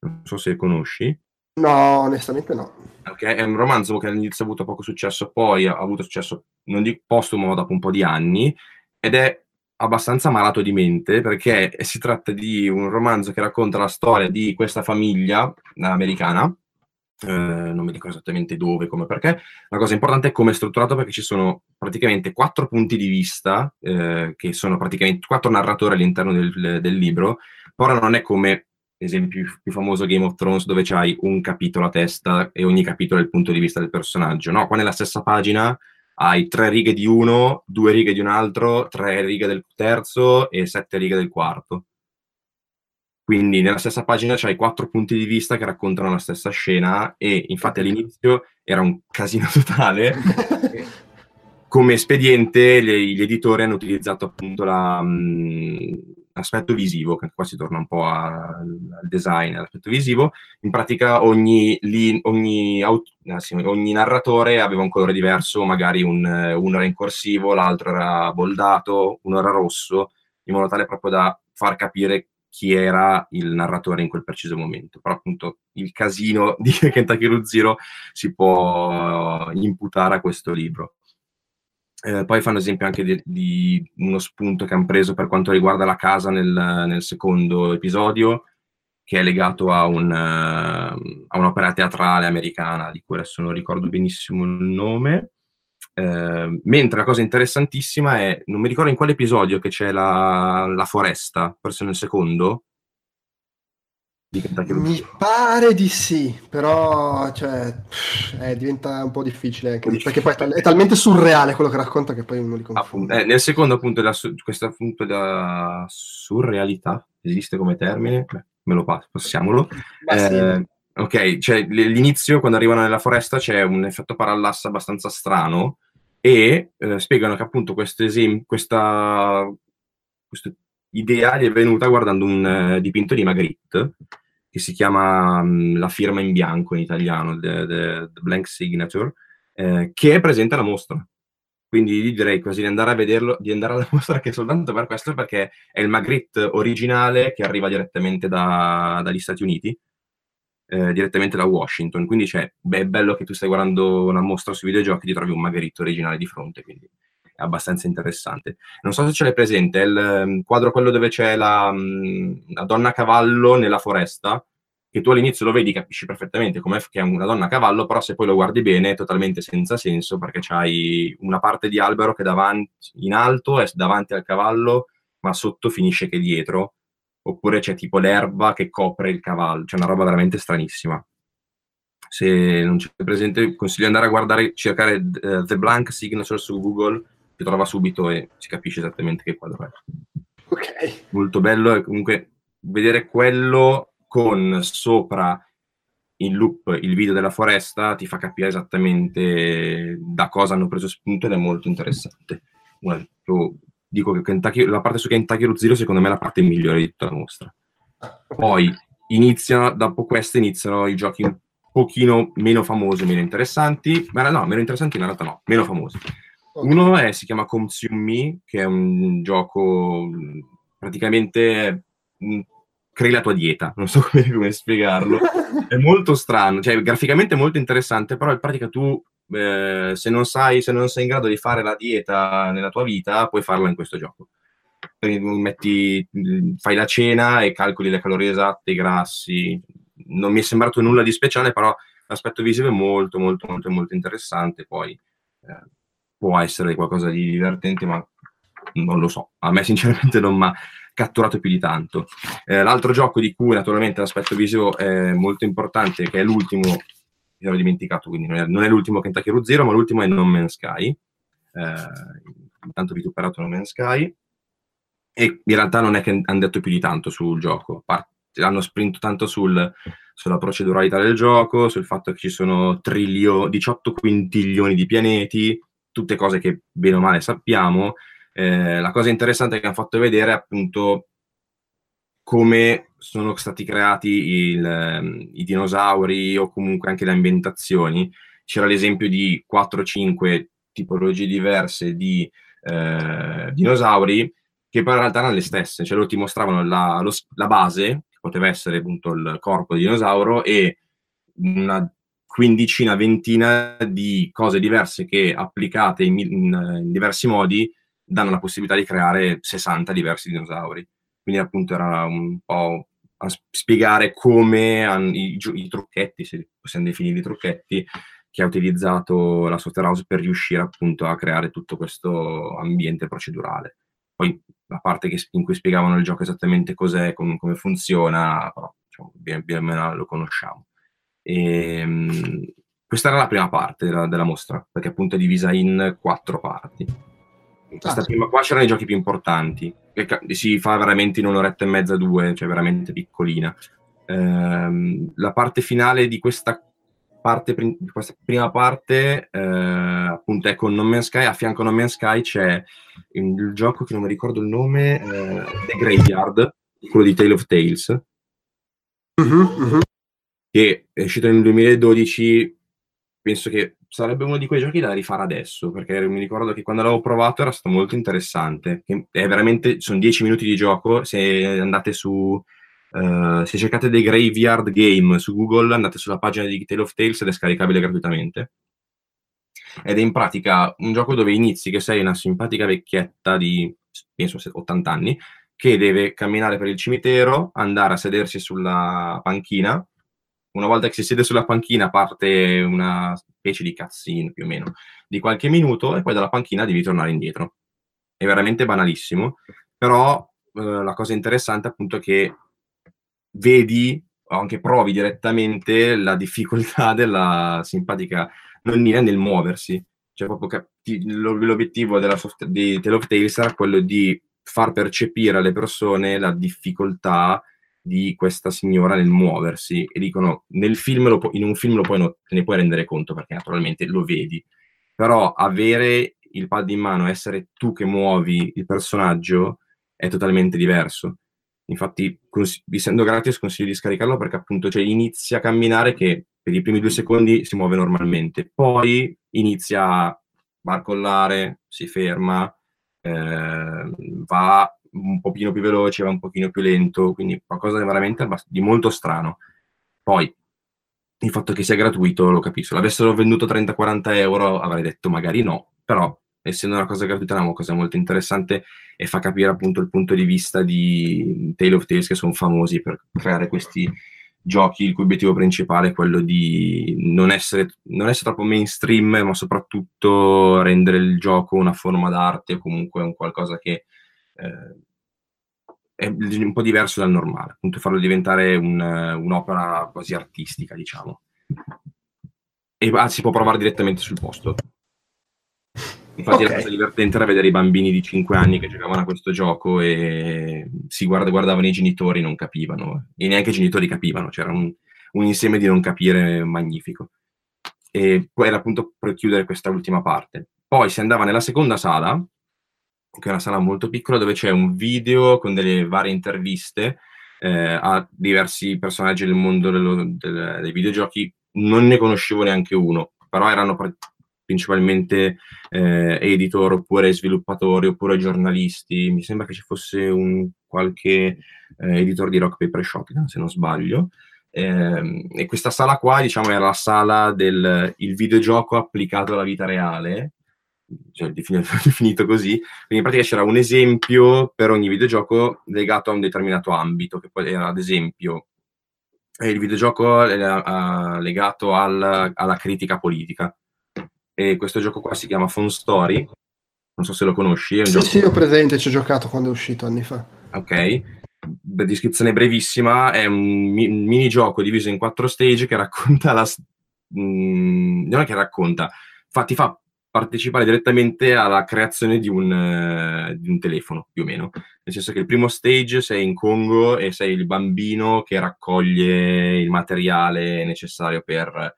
Non so se conosci. No, onestamente no. Ok, è un romanzo che all'inizio ha avuto poco successo, poi ha avuto successo, non dico postumo, ma dopo un po' di anni, ed è abbastanza malato di mente perché [LAUGHS] si tratta di un romanzo che racconta la storia di questa famiglia americana eh, non mi ricordo esattamente dove, come, perché. La cosa importante è come è strutturato perché ci sono praticamente quattro punti di vista, eh, che sono praticamente quattro narratori all'interno del, del libro, però non è come, esempio più famoso Game of Thrones, dove c'hai un capitolo a testa e ogni capitolo è il punto di vista del personaggio. No, qua nella stessa pagina hai tre righe di uno, due righe di un altro, tre righe del terzo e sette righe del quarto. Quindi nella stessa pagina c'hai quattro punti di vista che raccontano la stessa scena e infatti all'inizio era un casino totale. [LAUGHS] Come espediente gli, gli, editori hanno utilizzato appunto la, mh, l'aspetto visivo, che qua si torna un po' a, al design, all'aspetto visivo. In pratica ogni, li, ogni, ogni, narratore aveva un colore diverso, magari un, uno era in corsivo, l'altro era boldato, uno era rosso, in modo tale proprio da far capire chi era il narratore in quel preciso momento. Però appunto il casino [LAUGHS] di Kentucky Root Zero si può imputare a questo libro. Eh, poi fanno esempio anche di, di, uno spunto che hanno preso per quanto riguarda la casa nel, nel secondo episodio, che è legato a, un, uh, a, un'opera teatrale americana, di cui adesso non ricordo benissimo il nome. Eh, mentre la cosa interessantissima è, non mi ricordo in quale episodio che c'è la, la foresta, forse nel secondo, mi pare di sì, però cioè, eh, diventa un po' difficile anche, perché poi è, talmente surreale quello che racconta che poi uno li confonde. Eh, nel secondo appunto, la, questa appunto la surrealità. Esiste come termine, Beh, me lo passo, passiamolo. Eh, ok, cioè l'inizio quando arrivano nella foresta c'è un effetto parallasso abbastanza strano e eh, spiegano che appunto esempio, questa, questa idea gli è venuta guardando un uh, dipinto di Magritte che si chiama um, La firma in bianco in italiano, The, the, the Blank Signature, eh, che è presente alla mostra. Quindi direi quasi di andare a vederlo, di andare alla mostra che soltanto per questo, perché è il Magritte originale che arriva direttamente da, dagli Stati Uniti, eh, direttamente da Washington. Quindi cioè, beh, è bello che tu stai guardando una mostra sui videogiochi e ti trovi un Magritte originale di fronte, quindi è abbastanza interessante. Non so se ce l'hai presente, è il um, quadro quello dove c'è la, um, la donna a cavallo nella foresta, che tu all'inizio lo vedi, capisci perfettamente com'è che è una donna a cavallo, però se poi lo guardi bene è totalmente senza senso perché c'hai una parte di albero che davanti, in alto è davanti al cavallo, ma sotto finisce che dietro, oppure c'è tipo l'erba che copre il cavallo, c'è una roba veramente stranissima. Se non c'è presente, consiglio di andare a guardare, cercare uh, The Blank Signature su Google, si trova subito e si capisce esattamente che quadro è. Ok. Molto bello e comunque vedere quello con sopra in loop il video della foresta ti fa capire esattamente da cosa hanno preso spunto ed è molto interessante. Io dico che Kentucky, la parte su Kentucky Root Zero secondo me è la parte migliore di tutta la mostra. Poi iniziano, dopo questo iniziano i giochi un pochino meno famosi, meno interessanti, ma no, meno interessanti in realtà no, meno famosi. Uno è, si chiama Consume Me, che è un gioco praticamente crei la tua dieta, non so [LAUGHS] come, come spiegarlo. È molto strano, cioè graficamente molto interessante, però in pratica tu eh, se, non sai, se non sei in grado di fare la dieta nella tua vita, puoi farla in questo gioco. Metti, fai la cena e calcoli le calorie esatte, i grassi. Non mi è sembrato nulla di speciale, però l'aspetto visivo è molto, molto, molto, molto interessante. Poi eh, può essere qualcosa di divertente, ma non lo so. A me [LAUGHS] sinceramente non mi ha catturato più di tanto. Eh, l'altro gioco di cui naturalmente l'aspetto visivo è molto importante, che è l'ultimo, mi ero dimenticato, quindi non è, non è l'ultimo Kentucky Root Zero, ma l'ultimo è No Man's Sky. Eh, intanto vituperato No Man's Sky. E in realtà non è che hanno detto più di tanto sul gioco, hanno sprinto tanto sul, sulla proceduralità del gioco, sul fatto che ci sono trilio, 18 quintiglioni di pianeti, tutte cose che bene o male sappiamo, eh, la cosa interessante che hanno fatto vedere è appunto come sono stati creati il, um, i dinosauri o comunque anche le ambientazioni. C'era l'esempio di 4-5 tipologie diverse di eh, dinosauri che poi in realtà erano le stesse, cioè loro ti mostravano la, lo, la base, che poteva essere appunto il corpo di dinosauro, e una quindicina, ventina di cose diverse che applicate in, in, in diversi modi danno la possibilità di creare 60 diversi dinosauri. Quindi appunto era un po' a spiegare come han, i, i, trucchetti, se possiamo definire trucchetti, che ha utilizzato la software house per riuscire appunto a creare tutto questo ambiente procedurale. Poi la parte che, in cui spiegavano il gioco esattamente cos'è, com, come funziona, però diciamo, più o meno lo conosciamo. E, ehm, questa era la prima parte della, della, mostra, perché appunto è divisa in quattro parti. In questa ah, prima qua c'erano i giochi più importanti, che si fa veramente in un'oretta e mezza, due, cioè veramente piccolina. Ehm, la parte finale di questa parte, questa prima parte eh, appunto è con No Man's Sky, a fianco a No Man's Sky c'è il gioco che non mi ricordo il nome, eh, The Graveyard, quello di Tale of Tales, uh-huh, uh-huh. che è uscito nel 2012, penso che sarebbe uno di quei giochi da rifare adesso, perché mi ricordo che quando l'avevo provato era stato molto interessante, è veramente, sono 10 minuti di gioco, se andate su Uh, se cercate dei Graveyard Game su Google, andate sulla pagina di Tale of Tales ed è scaricabile gratuitamente. Ed è in pratica un gioco dove inizi che sei una simpatica vecchietta di, penso, 80 anni, che deve camminare per il cimitero, andare a sedersi sulla panchina. Una volta che si siede sulla panchina parte una specie di cutscene più o meno di qualche minuto e poi dalla panchina devi tornare indietro. È veramente banalissimo, però eh, la cosa interessante appunto è che vedi o anche provi direttamente la difficoltà [LAUGHS] della simpatica nonnina nel muoversi. Cioè, proprio cap- l'obiettivo della soft- di Tale of Tales era quello di far percepire alle persone la difficoltà di questa signora nel muoversi e dicono nel film pu- in un film lo puoi no- te ne puoi rendere conto perché naturalmente lo vedi. Però avere il pad in mano essere tu che muovi il personaggio è totalmente diverso. Infatti, cons- essendo gratis, consiglio di scaricarlo perché appunto cioè, inizia a camminare che per i primi due secondi si muove normalmente, poi inizia a barcollare, si ferma, eh, va un pochino più veloce, va un pochino più lento, quindi qualcosa di veramente di molto strano. Poi, il fatto che sia gratuito lo capisco. L'avessero venduto 30-40 euro avrei detto magari no, però essendo una cosa gratuita è una cosa molto interessante e fa capire appunto il punto di vista di Tale of Tales che sono famosi per creare questi giochi il cui obiettivo principale è quello di non essere, non essere troppo mainstream ma soprattutto rendere il gioco una forma d'arte o comunque un qualcosa che è un po' diverso dal normale, appunto farlo diventare un, un'opera quasi artistica diciamo e ah, si può provare direttamente sul posto Infatti okay. la cosa divertente era vedere i bambini di 5 anni che giocavano a questo gioco e si guarda, guardavano i genitori non capivano, e neanche i genitori capivano, c'era un, un insieme di non capire magnifico. E poi era appunto per chiudere questa ultima parte. Poi si andava nella seconda sala, che è una sala molto piccola, dove c'è un video con delle varie interviste eh, a diversi personaggi del mondo dello, del, dei videogiochi. Non ne conoscevo neanche uno, però erano principalmente eh, editor oppure sviluppatori oppure giornalisti. Mi sembra che ci fosse un qualche eh, editor di Rock Paper Shotgun, se non sbaglio. Eh, e questa sala qua, diciamo, era la sala del videogioco applicato alla vita reale, cioè definito, [LAUGHS] definito così. Quindi in pratica c'era un esempio per ogni videogioco legato a un determinato ambito, che poi era ad esempio il videogioco era, uh, legato al, alla critica politica e questo gioco qua si chiama Phone Story, non so se lo conosci. sì, gioco... sì, ho presente, ci ho giocato quando è uscito anni fa. Ok, descrizione brevissima, è un, mi- un minigioco diviso in quattro stage che racconta la... Mm, non è che racconta, fa, ti fa partecipare direttamente alla creazione di un, uh, di un, telefono, più o meno. Nel senso che il primo stage sei in Congo e sei il bambino che raccoglie il materiale necessario per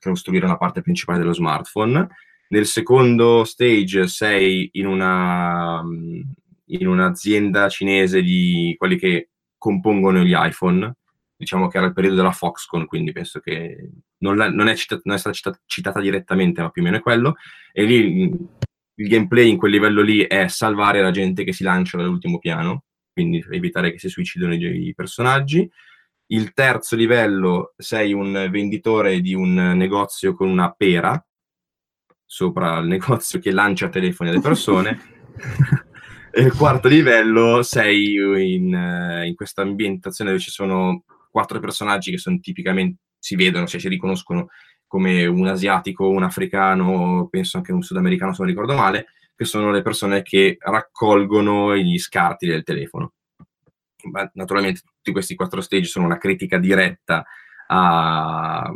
costruire una parte principale dello smartphone. Nel secondo stage sei in, una, in un'azienda cinese di quelli che compongono gli iPhone, diciamo che era il periodo della Foxconn, quindi penso che non, la, non, è, citata, non è, stata citata, citata, direttamente, ma più o meno è quello. E lì il gameplay in quel livello lì è salvare la gente che si lancia dall'ultimo piano, quindi evitare che si suicidino i, i personaggi. Il terzo livello sei un venditore di un negozio con una pera sopra il negozio che lancia telefoni alle persone. [LAUGHS] e il quarto livello sei in, in questa ambientazione dove ci sono quattro personaggi che sono tipicamente, si vedono, cioè si riconoscono come un asiatico, un africano, penso anche un sudamericano se non ricordo male, che sono le persone che raccolgono gli scarti del telefono ma naturalmente tutti questi quattro stage sono una critica diretta a,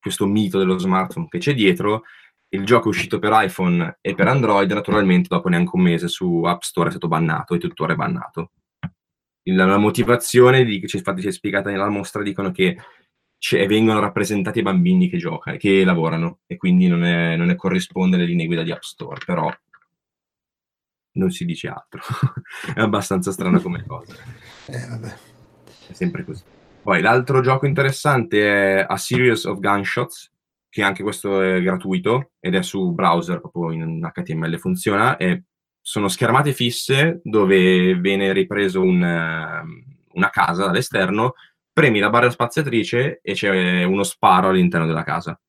questo mito dello smartphone che c'è dietro, il gioco è uscito per iPhone e per Android, naturalmente dopo neanche un mese su App Store è stato bannato e tuttora è bannato. La, la motivazione di, che ci, infatti ci è spiegata nella mostra dicono che vengono rappresentati i bambini che giocano, che lavorano e quindi non, è, non è corrisponde alle linee guida di App Store, però non si dice altro. [LAUGHS] è abbastanza strana come [LAUGHS] cosa. Eh, vabbè. È sempre così. Poi l'altro gioco interessante è A Series of Gunshots, che anche questo è gratuito ed è su browser, proprio in HTML funziona, e sono schermate fisse dove viene ripreso un, una casa dall'esterno, premi la barra spaziatrice e c'è uno sparo all'interno della casa.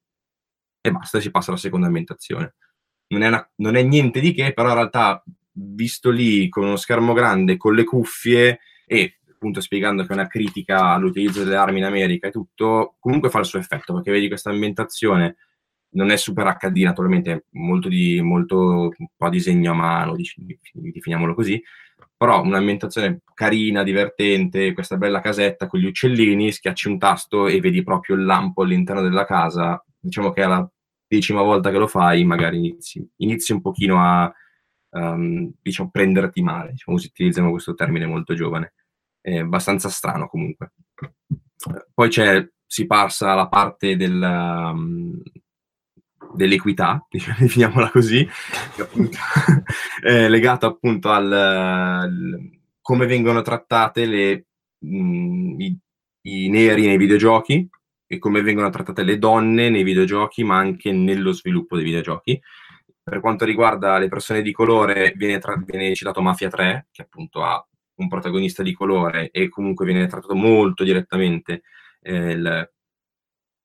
E basta, si passa alla seconda ambientazione. Non è, una, non è niente di che, però in realtà, visto lì con uno schermo grande, con le cuffie e appunto spiegando che è una critica all'utilizzo delle armi in America e tutto, comunque fa il suo effetto, perché vedi questa ambientazione non è super HD, naturalmente molto di molto un po' disegno a mano, definiamolo così, però un'ambientazione carina, divertente, questa bella casetta con gli uccellini, schiacci un tasto e vedi proprio il lampo all'interno della casa. Diciamo che è la decima volta che lo fai, magari inizi, inizi un pochino a um, diciamo, prenderti male, diciamo utilizziamo questo termine molto giovane è abbastanza strano comunque. Poi c'è, si passa alla parte del, um, dell'equità, [LAUGHS] definiamola così, appunto, è [LAUGHS] legato appunto al, al, come vengono trattate le, mh, mm, i, i neri nei videogiochi e come vengono trattate le donne nei videogiochi, ma anche nello sviluppo dei videogiochi. Per quanto riguarda le persone di colore, viene, tra- viene citato Mafia 3, che appunto ha un protagonista di colore e comunque viene trattato molto direttamente eh, il,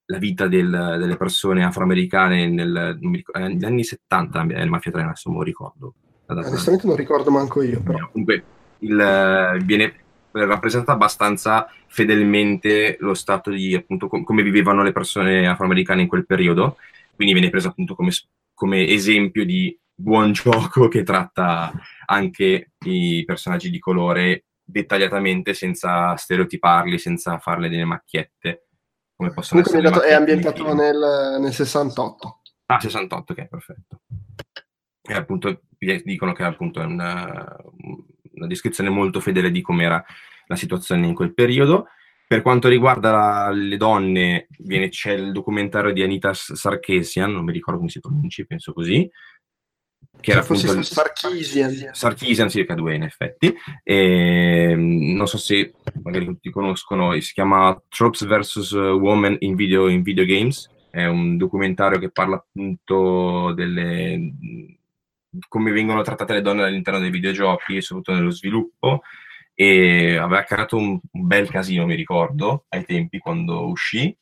la vita del, delle persone afroamericane nel, ricordo, eh, negli anni 70, nel Mafia 3, adesso non lo ricordo. Onestamente non ricordo manco io, però. Comunque il, viene rappresentata abbastanza fedelmente lo stato di appunto com- come vivevano le persone afroamericane in quel periodo, quindi viene preso appunto come, come esempio di buon [LAUGHS] gioco che tratta anche i personaggi di colore dettagliatamente senza stereotiparli, senza farle delle macchiette. Come possono Comunque essere. È ambientato nel, nel 68. Ah, 68, ok, perfetto. E appunto dicono che appunto è una, una descrizione molto fedele di com'era la situazione in quel periodo. Per quanto riguarda le donne, viene, c'è il documentario di Anita Sarkesian, non mi ricordo come si pronunci, penso così, che era appunto il Sarkisian. Sarkisian circa due in effetti. E, non so se magari tutti conoscono, si chiama Tropes vs. Women in Video, in video Games. È un documentario che parla appunto delle come vengono trattate le donne all'interno dei videogiochi, soprattutto nello sviluppo. E aveva creato un, un bel casino, mi ricordo, ai tempi quando uscì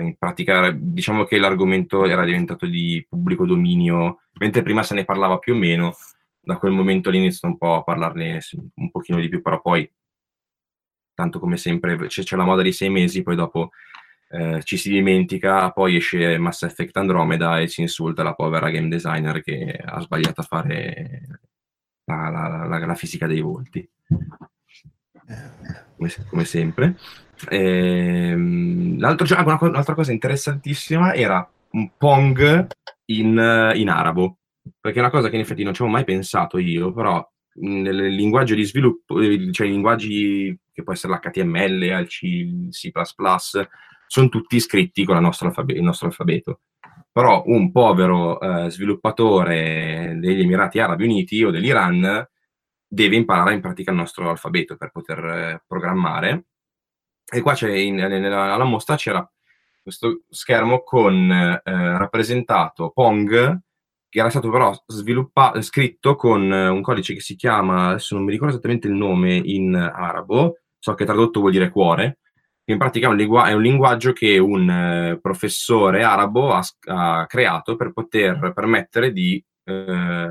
in pratica diciamo che l'argomento era diventato di pubblico dominio, mentre prima se ne parlava più o meno, da quel momento all'inizio un po' a parlarne un pochino di più, però poi, tanto come sempre, c'è, c'è la moda di sei mesi, poi dopo eh, ci si dimentica, poi esce Mass Effect Andromeda e si insulta la povera game designer che ha sbagliato a fare la, la, la, la fisica dei volti. Come, come sempre. Ehm, l'altro gioco, una, un'altra cosa interessantissima era un Pong in, in, arabo, perché è una cosa che in effetti non ci avevo mai pensato io, però nel linguaggio di sviluppo, cioè i linguaggi che può essere l'HTML, il C, il C++, sono tutti scritti con alfabe- il nostro alfabeto. Però un povero eh, sviluppatore degli Emirati Arabi Uniti o dell'Iran deve imparare in pratica il nostro alfabeto per poter eh, programmare e qua c'è in, nella, alla mostra c'era questo schermo con eh, rappresentato Pong che era stato però sviluppato, scritto con eh, un codice che si chiama, adesso non mi ricordo esattamente il nome in arabo, so che tradotto vuol dire cuore, che in pratica è un, lingu- è un linguaggio che un eh, professore arabo ha, ha, creato per poter permettere di eh,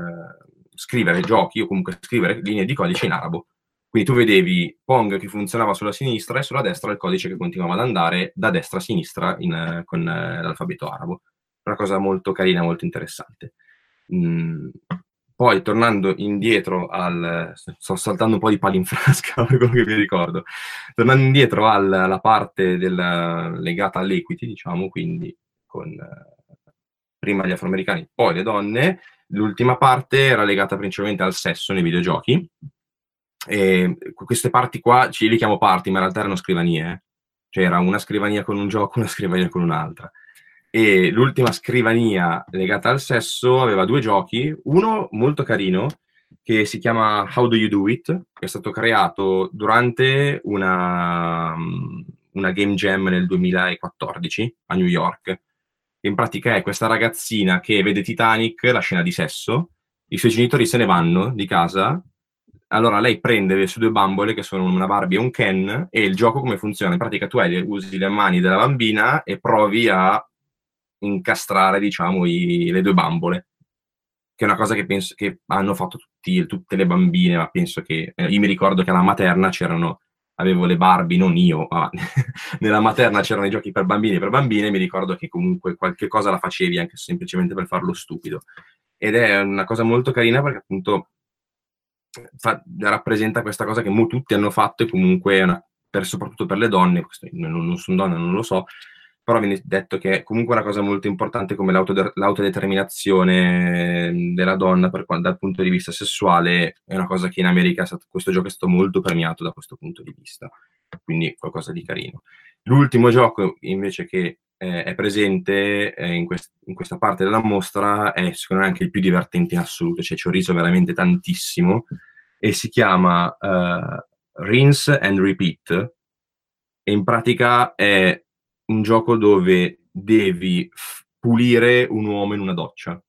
scrivere giochi o comunque scrivere linee di codice in arabo. Quindi tu vedevi Pong che funzionava sulla sinistra e sulla destra il codice che continuava ad andare da destra a sinistra in, con eh, l'alfabeto arabo. Una cosa molto carina, molto interessante. Mm. poi tornando indietro al... sto saltando un po' di pali in frasca [LAUGHS] per quello che mi ricordo, tornando indietro alla parte del, legata all'equity, diciamo, quindi con prima gli afroamericani, poi le donne, l'ultima parte era legata principalmente al sesso nei videogiochi. E queste parti qua, ci li chiamo parti, ma in realtà erano scrivanie. Eh. Cioè era una scrivania con un gioco, [LAUGHS] una scrivania con un'altra e l'ultima scrivania legata al sesso aveva due giochi, uno molto carino che si chiama How Do You Do It, che è stato creato durante una, una game jam nel 2014 a New York. In pratica è questa ragazzina che vede Titanic, la scena di sesso, i suoi genitori se ne vanno di casa, allora lei prende le sue due bambole che sono una Barbie e un Ken e il gioco come funziona? In pratica tu hai, usi le mani della bambina e provi a incastrare, diciamo, i, le due bambole, che è una cosa che penso che hanno fatto tutti, tutte le bambine, ma penso che... Eh, io mi ricordo che alla materna c'erano, avevo le Barbie, non io, ma [LAUGHS] nella materna c'erano i giochi per bambini e per bambine, mi ricordo che comunque qualche cosa la facevi anche semplicemente per farlo stupido. Ed è una cosa molto carina perché appunto fa, rappresenta questa cosa che mo tutti hanno fatto e comunque una, per, soprattutto per le donne, non, non sono donne, non lo so, però viene detto che è comunque una cosa molto importante come l'autode- l'autodeterminazione della donna per, dal punto di vista sessuale è una cosa che in America stato, questo gioco è stato molto premiato da questo punto di vista, quindi qualcosa di carino. L'ultimo gioco invece che eh, è presente eh, in, quest- in, questa parte della mostra è secondo me anche il più divertente in assoluto, cioè ci ho riso veramente tantissimo e si chiama uh, Rinse and Repeat e in pratica è un gioco dove devi f- pulire un uomo in una doccia.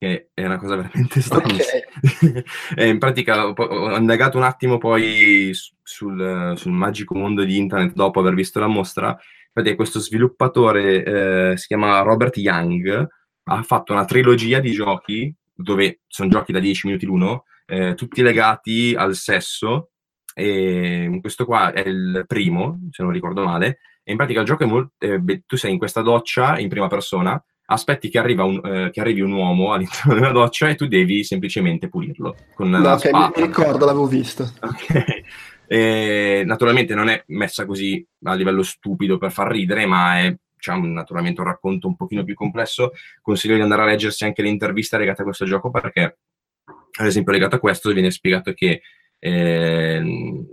Che è una cosa veramente strana. Okay. [LAUGHS] in pratica ho indagato un attimo poi sul, sul, magico mondo di internet dopo aver visto la mostra. Infatti, questo sviluppatore eh, si chiama Robert Young, ha fatto una trilogia di giochi dove sono giochi da 10 minuti l'uno, eh, tutti legati al sesso. E questo qua è il primo, se non ricordo male, e in pratica il gioco è molto... Eh, tu sei in questa doccia in prima persona, aspetti che, un, eh, che, arrivi un uomo all'interno [LAUGHS] della doccia e tu devi semplicemente pulirlo con no, la okay, spada. Mi ricordo, l'avevo visto. Ok. E, naturalmente non è messa così a livello stupido per far ridere, ma è diciamo, naturalmente un racconto un pochino più complesso. Consiglio di andare a leggersi anche le interviste legate a questo gioco perché, ad esempio, legato a questo viene spiegato che eh,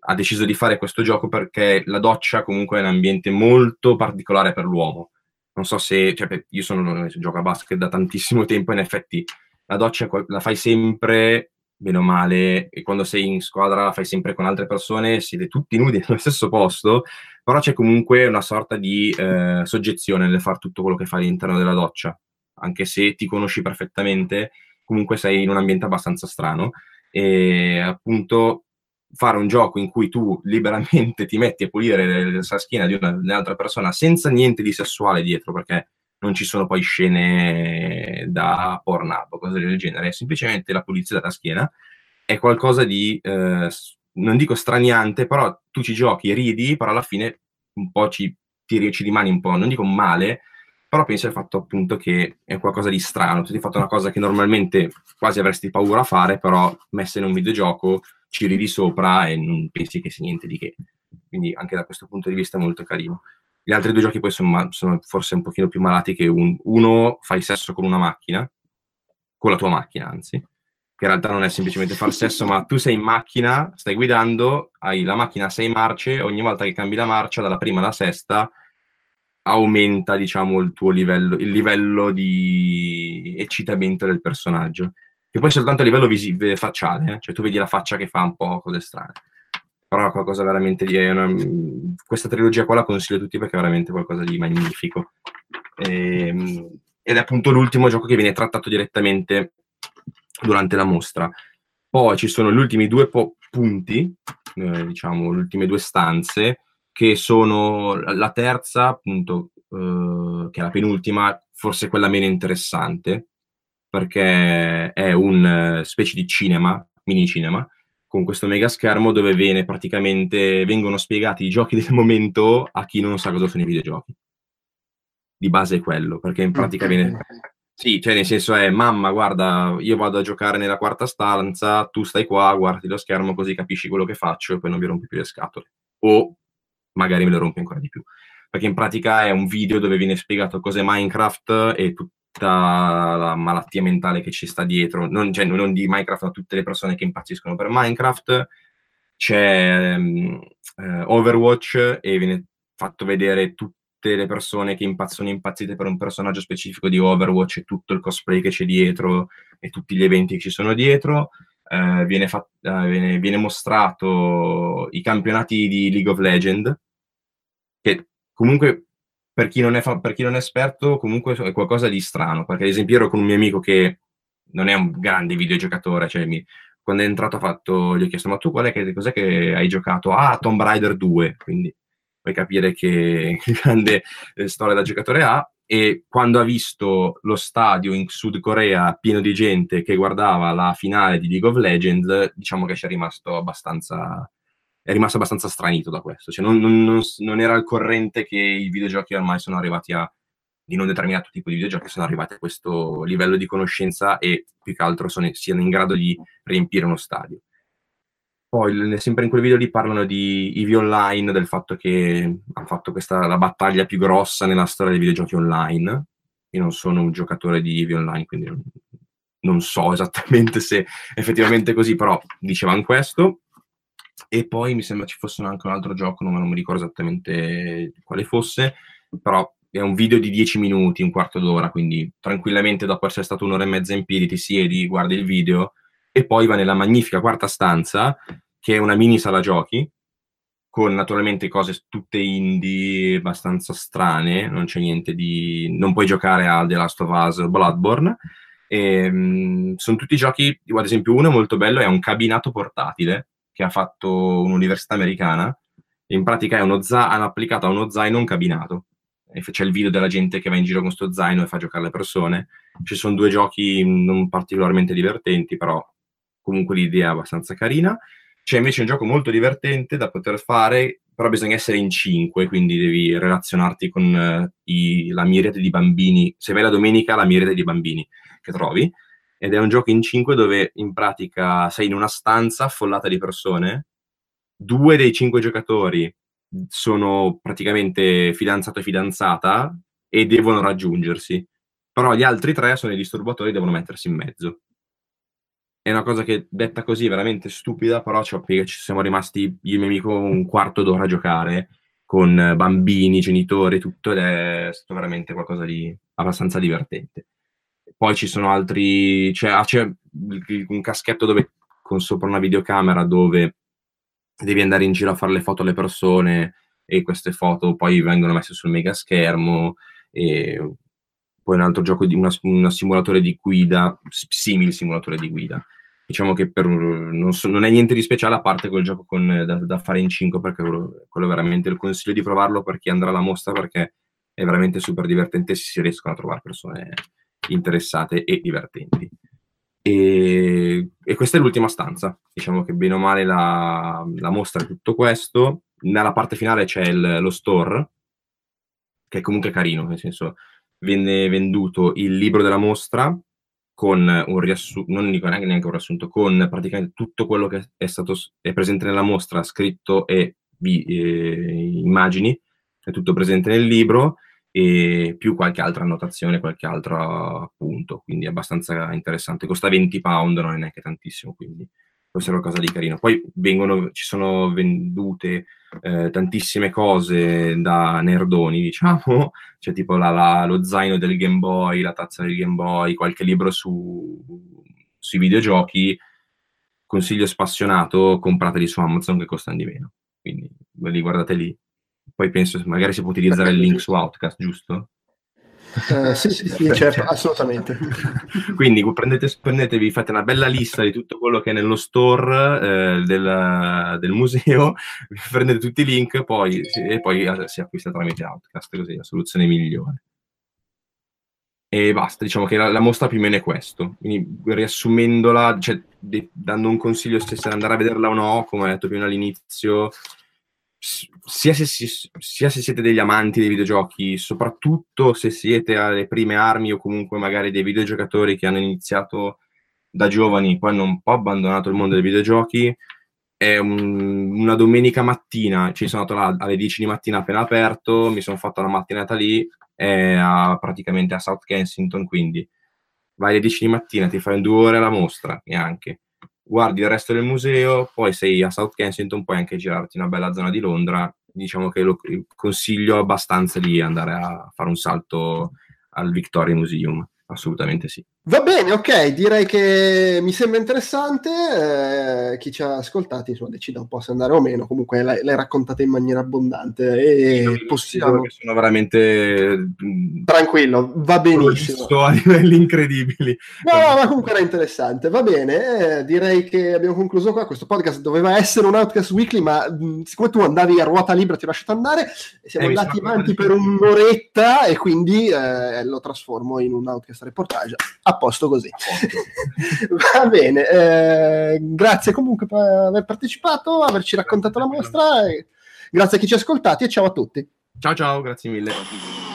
ha deciso di fare questo gioco perché la doccia comunque è un ambiente molto particolare per l'uomo. Non so se, cioè, io sono, gioco a basket da tantissimo tempo, in effetti la doccia la fai sempre, bene o male, e quando sei in squadra la fai sempre con altre persone, siete tutti nudi [LAUGHS] nello stesso posto, però c'è comunque una sorta di eh, soggezione nel fare tutto quello che fai all'interno della doccia, anche se ti conosci perfettamente, comunque sei in un ambiente abbastanza strano. E appunto fare un gioco in cui tu liberamente [LAUGHS] ti metti a pulire la schiena di, una, un'altra persona senza niente di sessuale dietro, perché non ci sono poi scene da Pornhub o cose del genere, è semplicemente la pulizia della schiena, è qualcosa di, eh, non dico straniante, però tu ci giochi, ridi, però alla fine un po' ci, ti, ci rimani un po', non dico male, però pensi al fatto appunto che è qualcosa di strano, tu hai fatto una cosa che normalmente quasi avresti paura a fare, però messa in un videogioco ci ridi sopra e non pensi che sia niente di che. Quindi anche da questo punto di vista è molto carino. Gli altri due giochi poi sono, sono forse un pochino più malati che un, uno fai sesso con una macchina, con la tua macchina anzi, che in realtà non è semplicemente far sesso, ma tu sei in macchina, stai guidando, hai la macchina a sei marce, ogni volta che cambi la marcia, dalla prima alla sesta, aumenta, diciamo, il tuo livello, il livello di eccitamento del personaggio che poi soltanto a livello visivo, facciale, eh? cioè tu vedi la faccia che fa un po' cose strane. Però è qualcosa veramente di... Una, questa trilogia qua la consiglio a tutti perché è veramente qualcosa di magnifico. E, ehm, ed è appunto l'ultimo gioco che viene trattato direttamente durante la mostra. Poi ci sono gli ultimi due po- punti, eh, diciamo, le ultime due stanze, che sono la terza, appunto, eh, che è la penultima, forse quella meno interessante, perché è una eh, specie di cinema, mini cinema, con questo mega schermo dove viene praticamente, vengono spiegati i giochi [LAUGHS] del momento a chi non sa cosa sono i videogiochi. Di base è quello, perché in pratica viene, Sì, cioè nel senso è, mamma, guarda, io vado a giocare nella quarta stanza, tu stai qua, guardi lo schermo così capisci quello che faccio e poi non mi rompi più le scatole. O magari me le rompi ancora di più. Perché in pratica è un video dove viene spiegato cos'è Minecraft e tutta la malattia mentale che ci sta dietro. Non, cioè, non di Minecraft, ma tutte le persone che impazziscono per Minecraft. C'è um, uh, Overwatch e viene fatto vedere tutte le persone che sono impazzite per un personaggio specifico di Overwatch e tutto il cosplay che c'è dietro e tutti gli eventi che ci sono dietro. Eh, viene, fat- eh, viene, viene, mostrato i campionati di League of Legends, che comunque per chi non è, fa- per chi non è esperto comunque è qualcosa di strano, perché ad esempio ero con un mio amico che non è un grande videogiocatore, cioè mi, quando è entrato ha fatto, gli ho chiesto ma tu qual è che, cos'è che hai giocato? Ah, Tomb Raider 2, quindi puoi capire [LAUGHS] che, grande eh, storia da giocatore ha. E quando ha visto lo stadio in Sud Corea pieno di gente che guardava la finale di League of Legends, diciamo che ci è rimasto abbastanza è rimasto abbastanza stranito da questo. Cioè non, non, non, era al corrente che i videogiochi ormai sono arrivati a, di non determinato tipo di videogiochi, sono arrivati a questo livello di conoscenza e più che altro sono, siano in grado di riempire uno stadio. Poi, sempre in quel video lì parlano di EVE Online, del fatto che hanno fatto questa la battaglia più grossa nella storia dei videogiochi online. Io non sono un giocatore di EVE Online, quindi non, non so esattamente se effettivamente è così, però dicevano questo. E poi mi sembra ci fosse anche un altro gioco, non, non mi ricordo esattamente quale fosse, però è un video di 10 minuti, un quarto d'ora, quindi tranquillamente dopo essere stato un'ora e mezza in piedi ti siedi, guardi il video e poi va nella magnifica quarta stanza, che è una mini sala giochi, con naturalmente cose tutte indie, abbastanza strane, non c'è niente di... non puoi giocare a The Last of Us Bloodborne, e, um, sono tutti giochi, ad esempio uno molto bello è un cabinato portatile che ha fatto un'università americana, in pratica za- hanno applicato a uno zaino un cabinato, c'è il video della gente che va in giro con questo zaino e fa giocare le persone, ci sono due giochi non particolarmente divertenti, però comunque l'idea è abbastanza carina. C'è invece un gioco molto divertente da poter fare, però bisogna essere in cinque, quindi devi relazionarti con uh, i, la miriade di bambini. Se vai la domenica, la miriade di bambini che trovi. Ed è un gioco in cinque dove in pratica sei in una stanza affollata di persone. Due dei cinque giocatori sono praticamente fidanzato e fidanzata e devono raggiungersi. Però gli altri tre sono i disturbatori e devono mettersi in mezzo è una cosa che detta così è veramente stupida, però ci siamo rimasti io e mio amico un quarto d'ora a giocare con bambini, genitori, tutto, ed è stato veramente qualcosa di abbastanza divertente. Poi ci sono altri, c'è, ah, c'è un caschetto dove, con sopra una videocamera dove devi andare in giro a fare le foto alle persone e queste foto poi vengono messe sul mega schermo e poi un altro gioco di una simulatore di guida, simile simulatore di guida. Diciamo che per, non, so, non, è niente di speciale a parte quel gioco con, da, da, fare in 5 perché quello, quello veramente il consiglio di provarlo per chi andrà alla mostra perché è veramente super divertente se si riescono a trovare persone interessate e divertenti. E, e questa è l'ultima stanza, diciamo che bene o male la, la mostra è tutto questo, nella parte finale c'è il, lo store, che è comunque carino, nel senso venne venduto il libro della mostra, con un riassunto, non dico neanche, neanche un riassunto, con praticamente tutto quello che è stato è presente nella mostra, scritto e vi, eh, immagini, è tutto presente nel libro e più qualche altra annotazione, qualche altro appunto, quindi è abbastanza interessante. Costa 20 pound, non è neanche tantissimo, quindi questa è una cosa di carino. Poi vengono, ci sono vendute eh, tantissime cose da nerdoni, diciamo, [LAUGHS] c'è tipo la, la, lo zaino del Game Boy, la tazza del Game Boy, qualche libro su, sui videogiochi. Consiglio spassionato, comprateli su Amazon che costano di meno. Quindi li guardate lì. Poi penso magari si può utilizzare il link su Outcast, giusto? Eh, sì, sì, sì, [LAUGHS] certo, assolutamente. [LAUGHS] Quindi prendete, prendetevi, fate una bella lista di tutto quello che è nello store eh, del, del, museo, [LAUGHS] prendete tutti i link poi, e poi eh, si acquista tramite Outcast, così è la soluzione migliore. E basta, diciamo che la, la, mostra più o meno è questo. Quindi riassumendola, cioè, de, dando un consiglio se andare a vederla o no, come ho detto prima all'inizio, sia se, sia se, siete degli amanti dei videogiochi, soprattutto se siete alle prime armi o comunque magari dei videogiocatori che hanno iniziato da giovani, poi hanno un po' abbandonato il mondo dei videogiochi, è un, una domenica mattina, ci sono andato là alle 10 di mattina appena aperto, mi sono fatto la mattinata lì, a, praticamente a South Kensington, quindi vai alle 10 di mattina, ti fai due ore alla mostra, neanche guardi il resto del museo, poi sei a South Kensington, puoi anche girarti una bella zona di Londra. Diciamo che lo consiglio abbastanza di andare a fare un salto al Victoria Museum assolutamente sì. Va bene, ok, direi che mi sembra interessante. Eh, chi ci ha ascoltati insomma, decida un po' se andare o meno. Comunque l'hai, l'hai raccontata in maniera abbondante e sì, possiamo... sono veramente mm, tranquillo, va benissimo. a livelli incredibili. No, no, ma comunque era interessante. Va bene, eh, direi che abbiamo concluso qua. Questo podcast doveva essere un Outcast Weekly, ma mh, mm, siccome tu andavi a ruota libera ti ho lasciato andare, siamo eh, andati avanti per un'oretta e quindi eh, lo trasformo in un Outcast reportage a posto così. [LAUGHS] Va bene, eh, grazie comunque per aver partecipato, averci raccontato la mostra. grazie a chi ci ha ascoltati e ciao a tutti. Ciao ciao, grazie mille.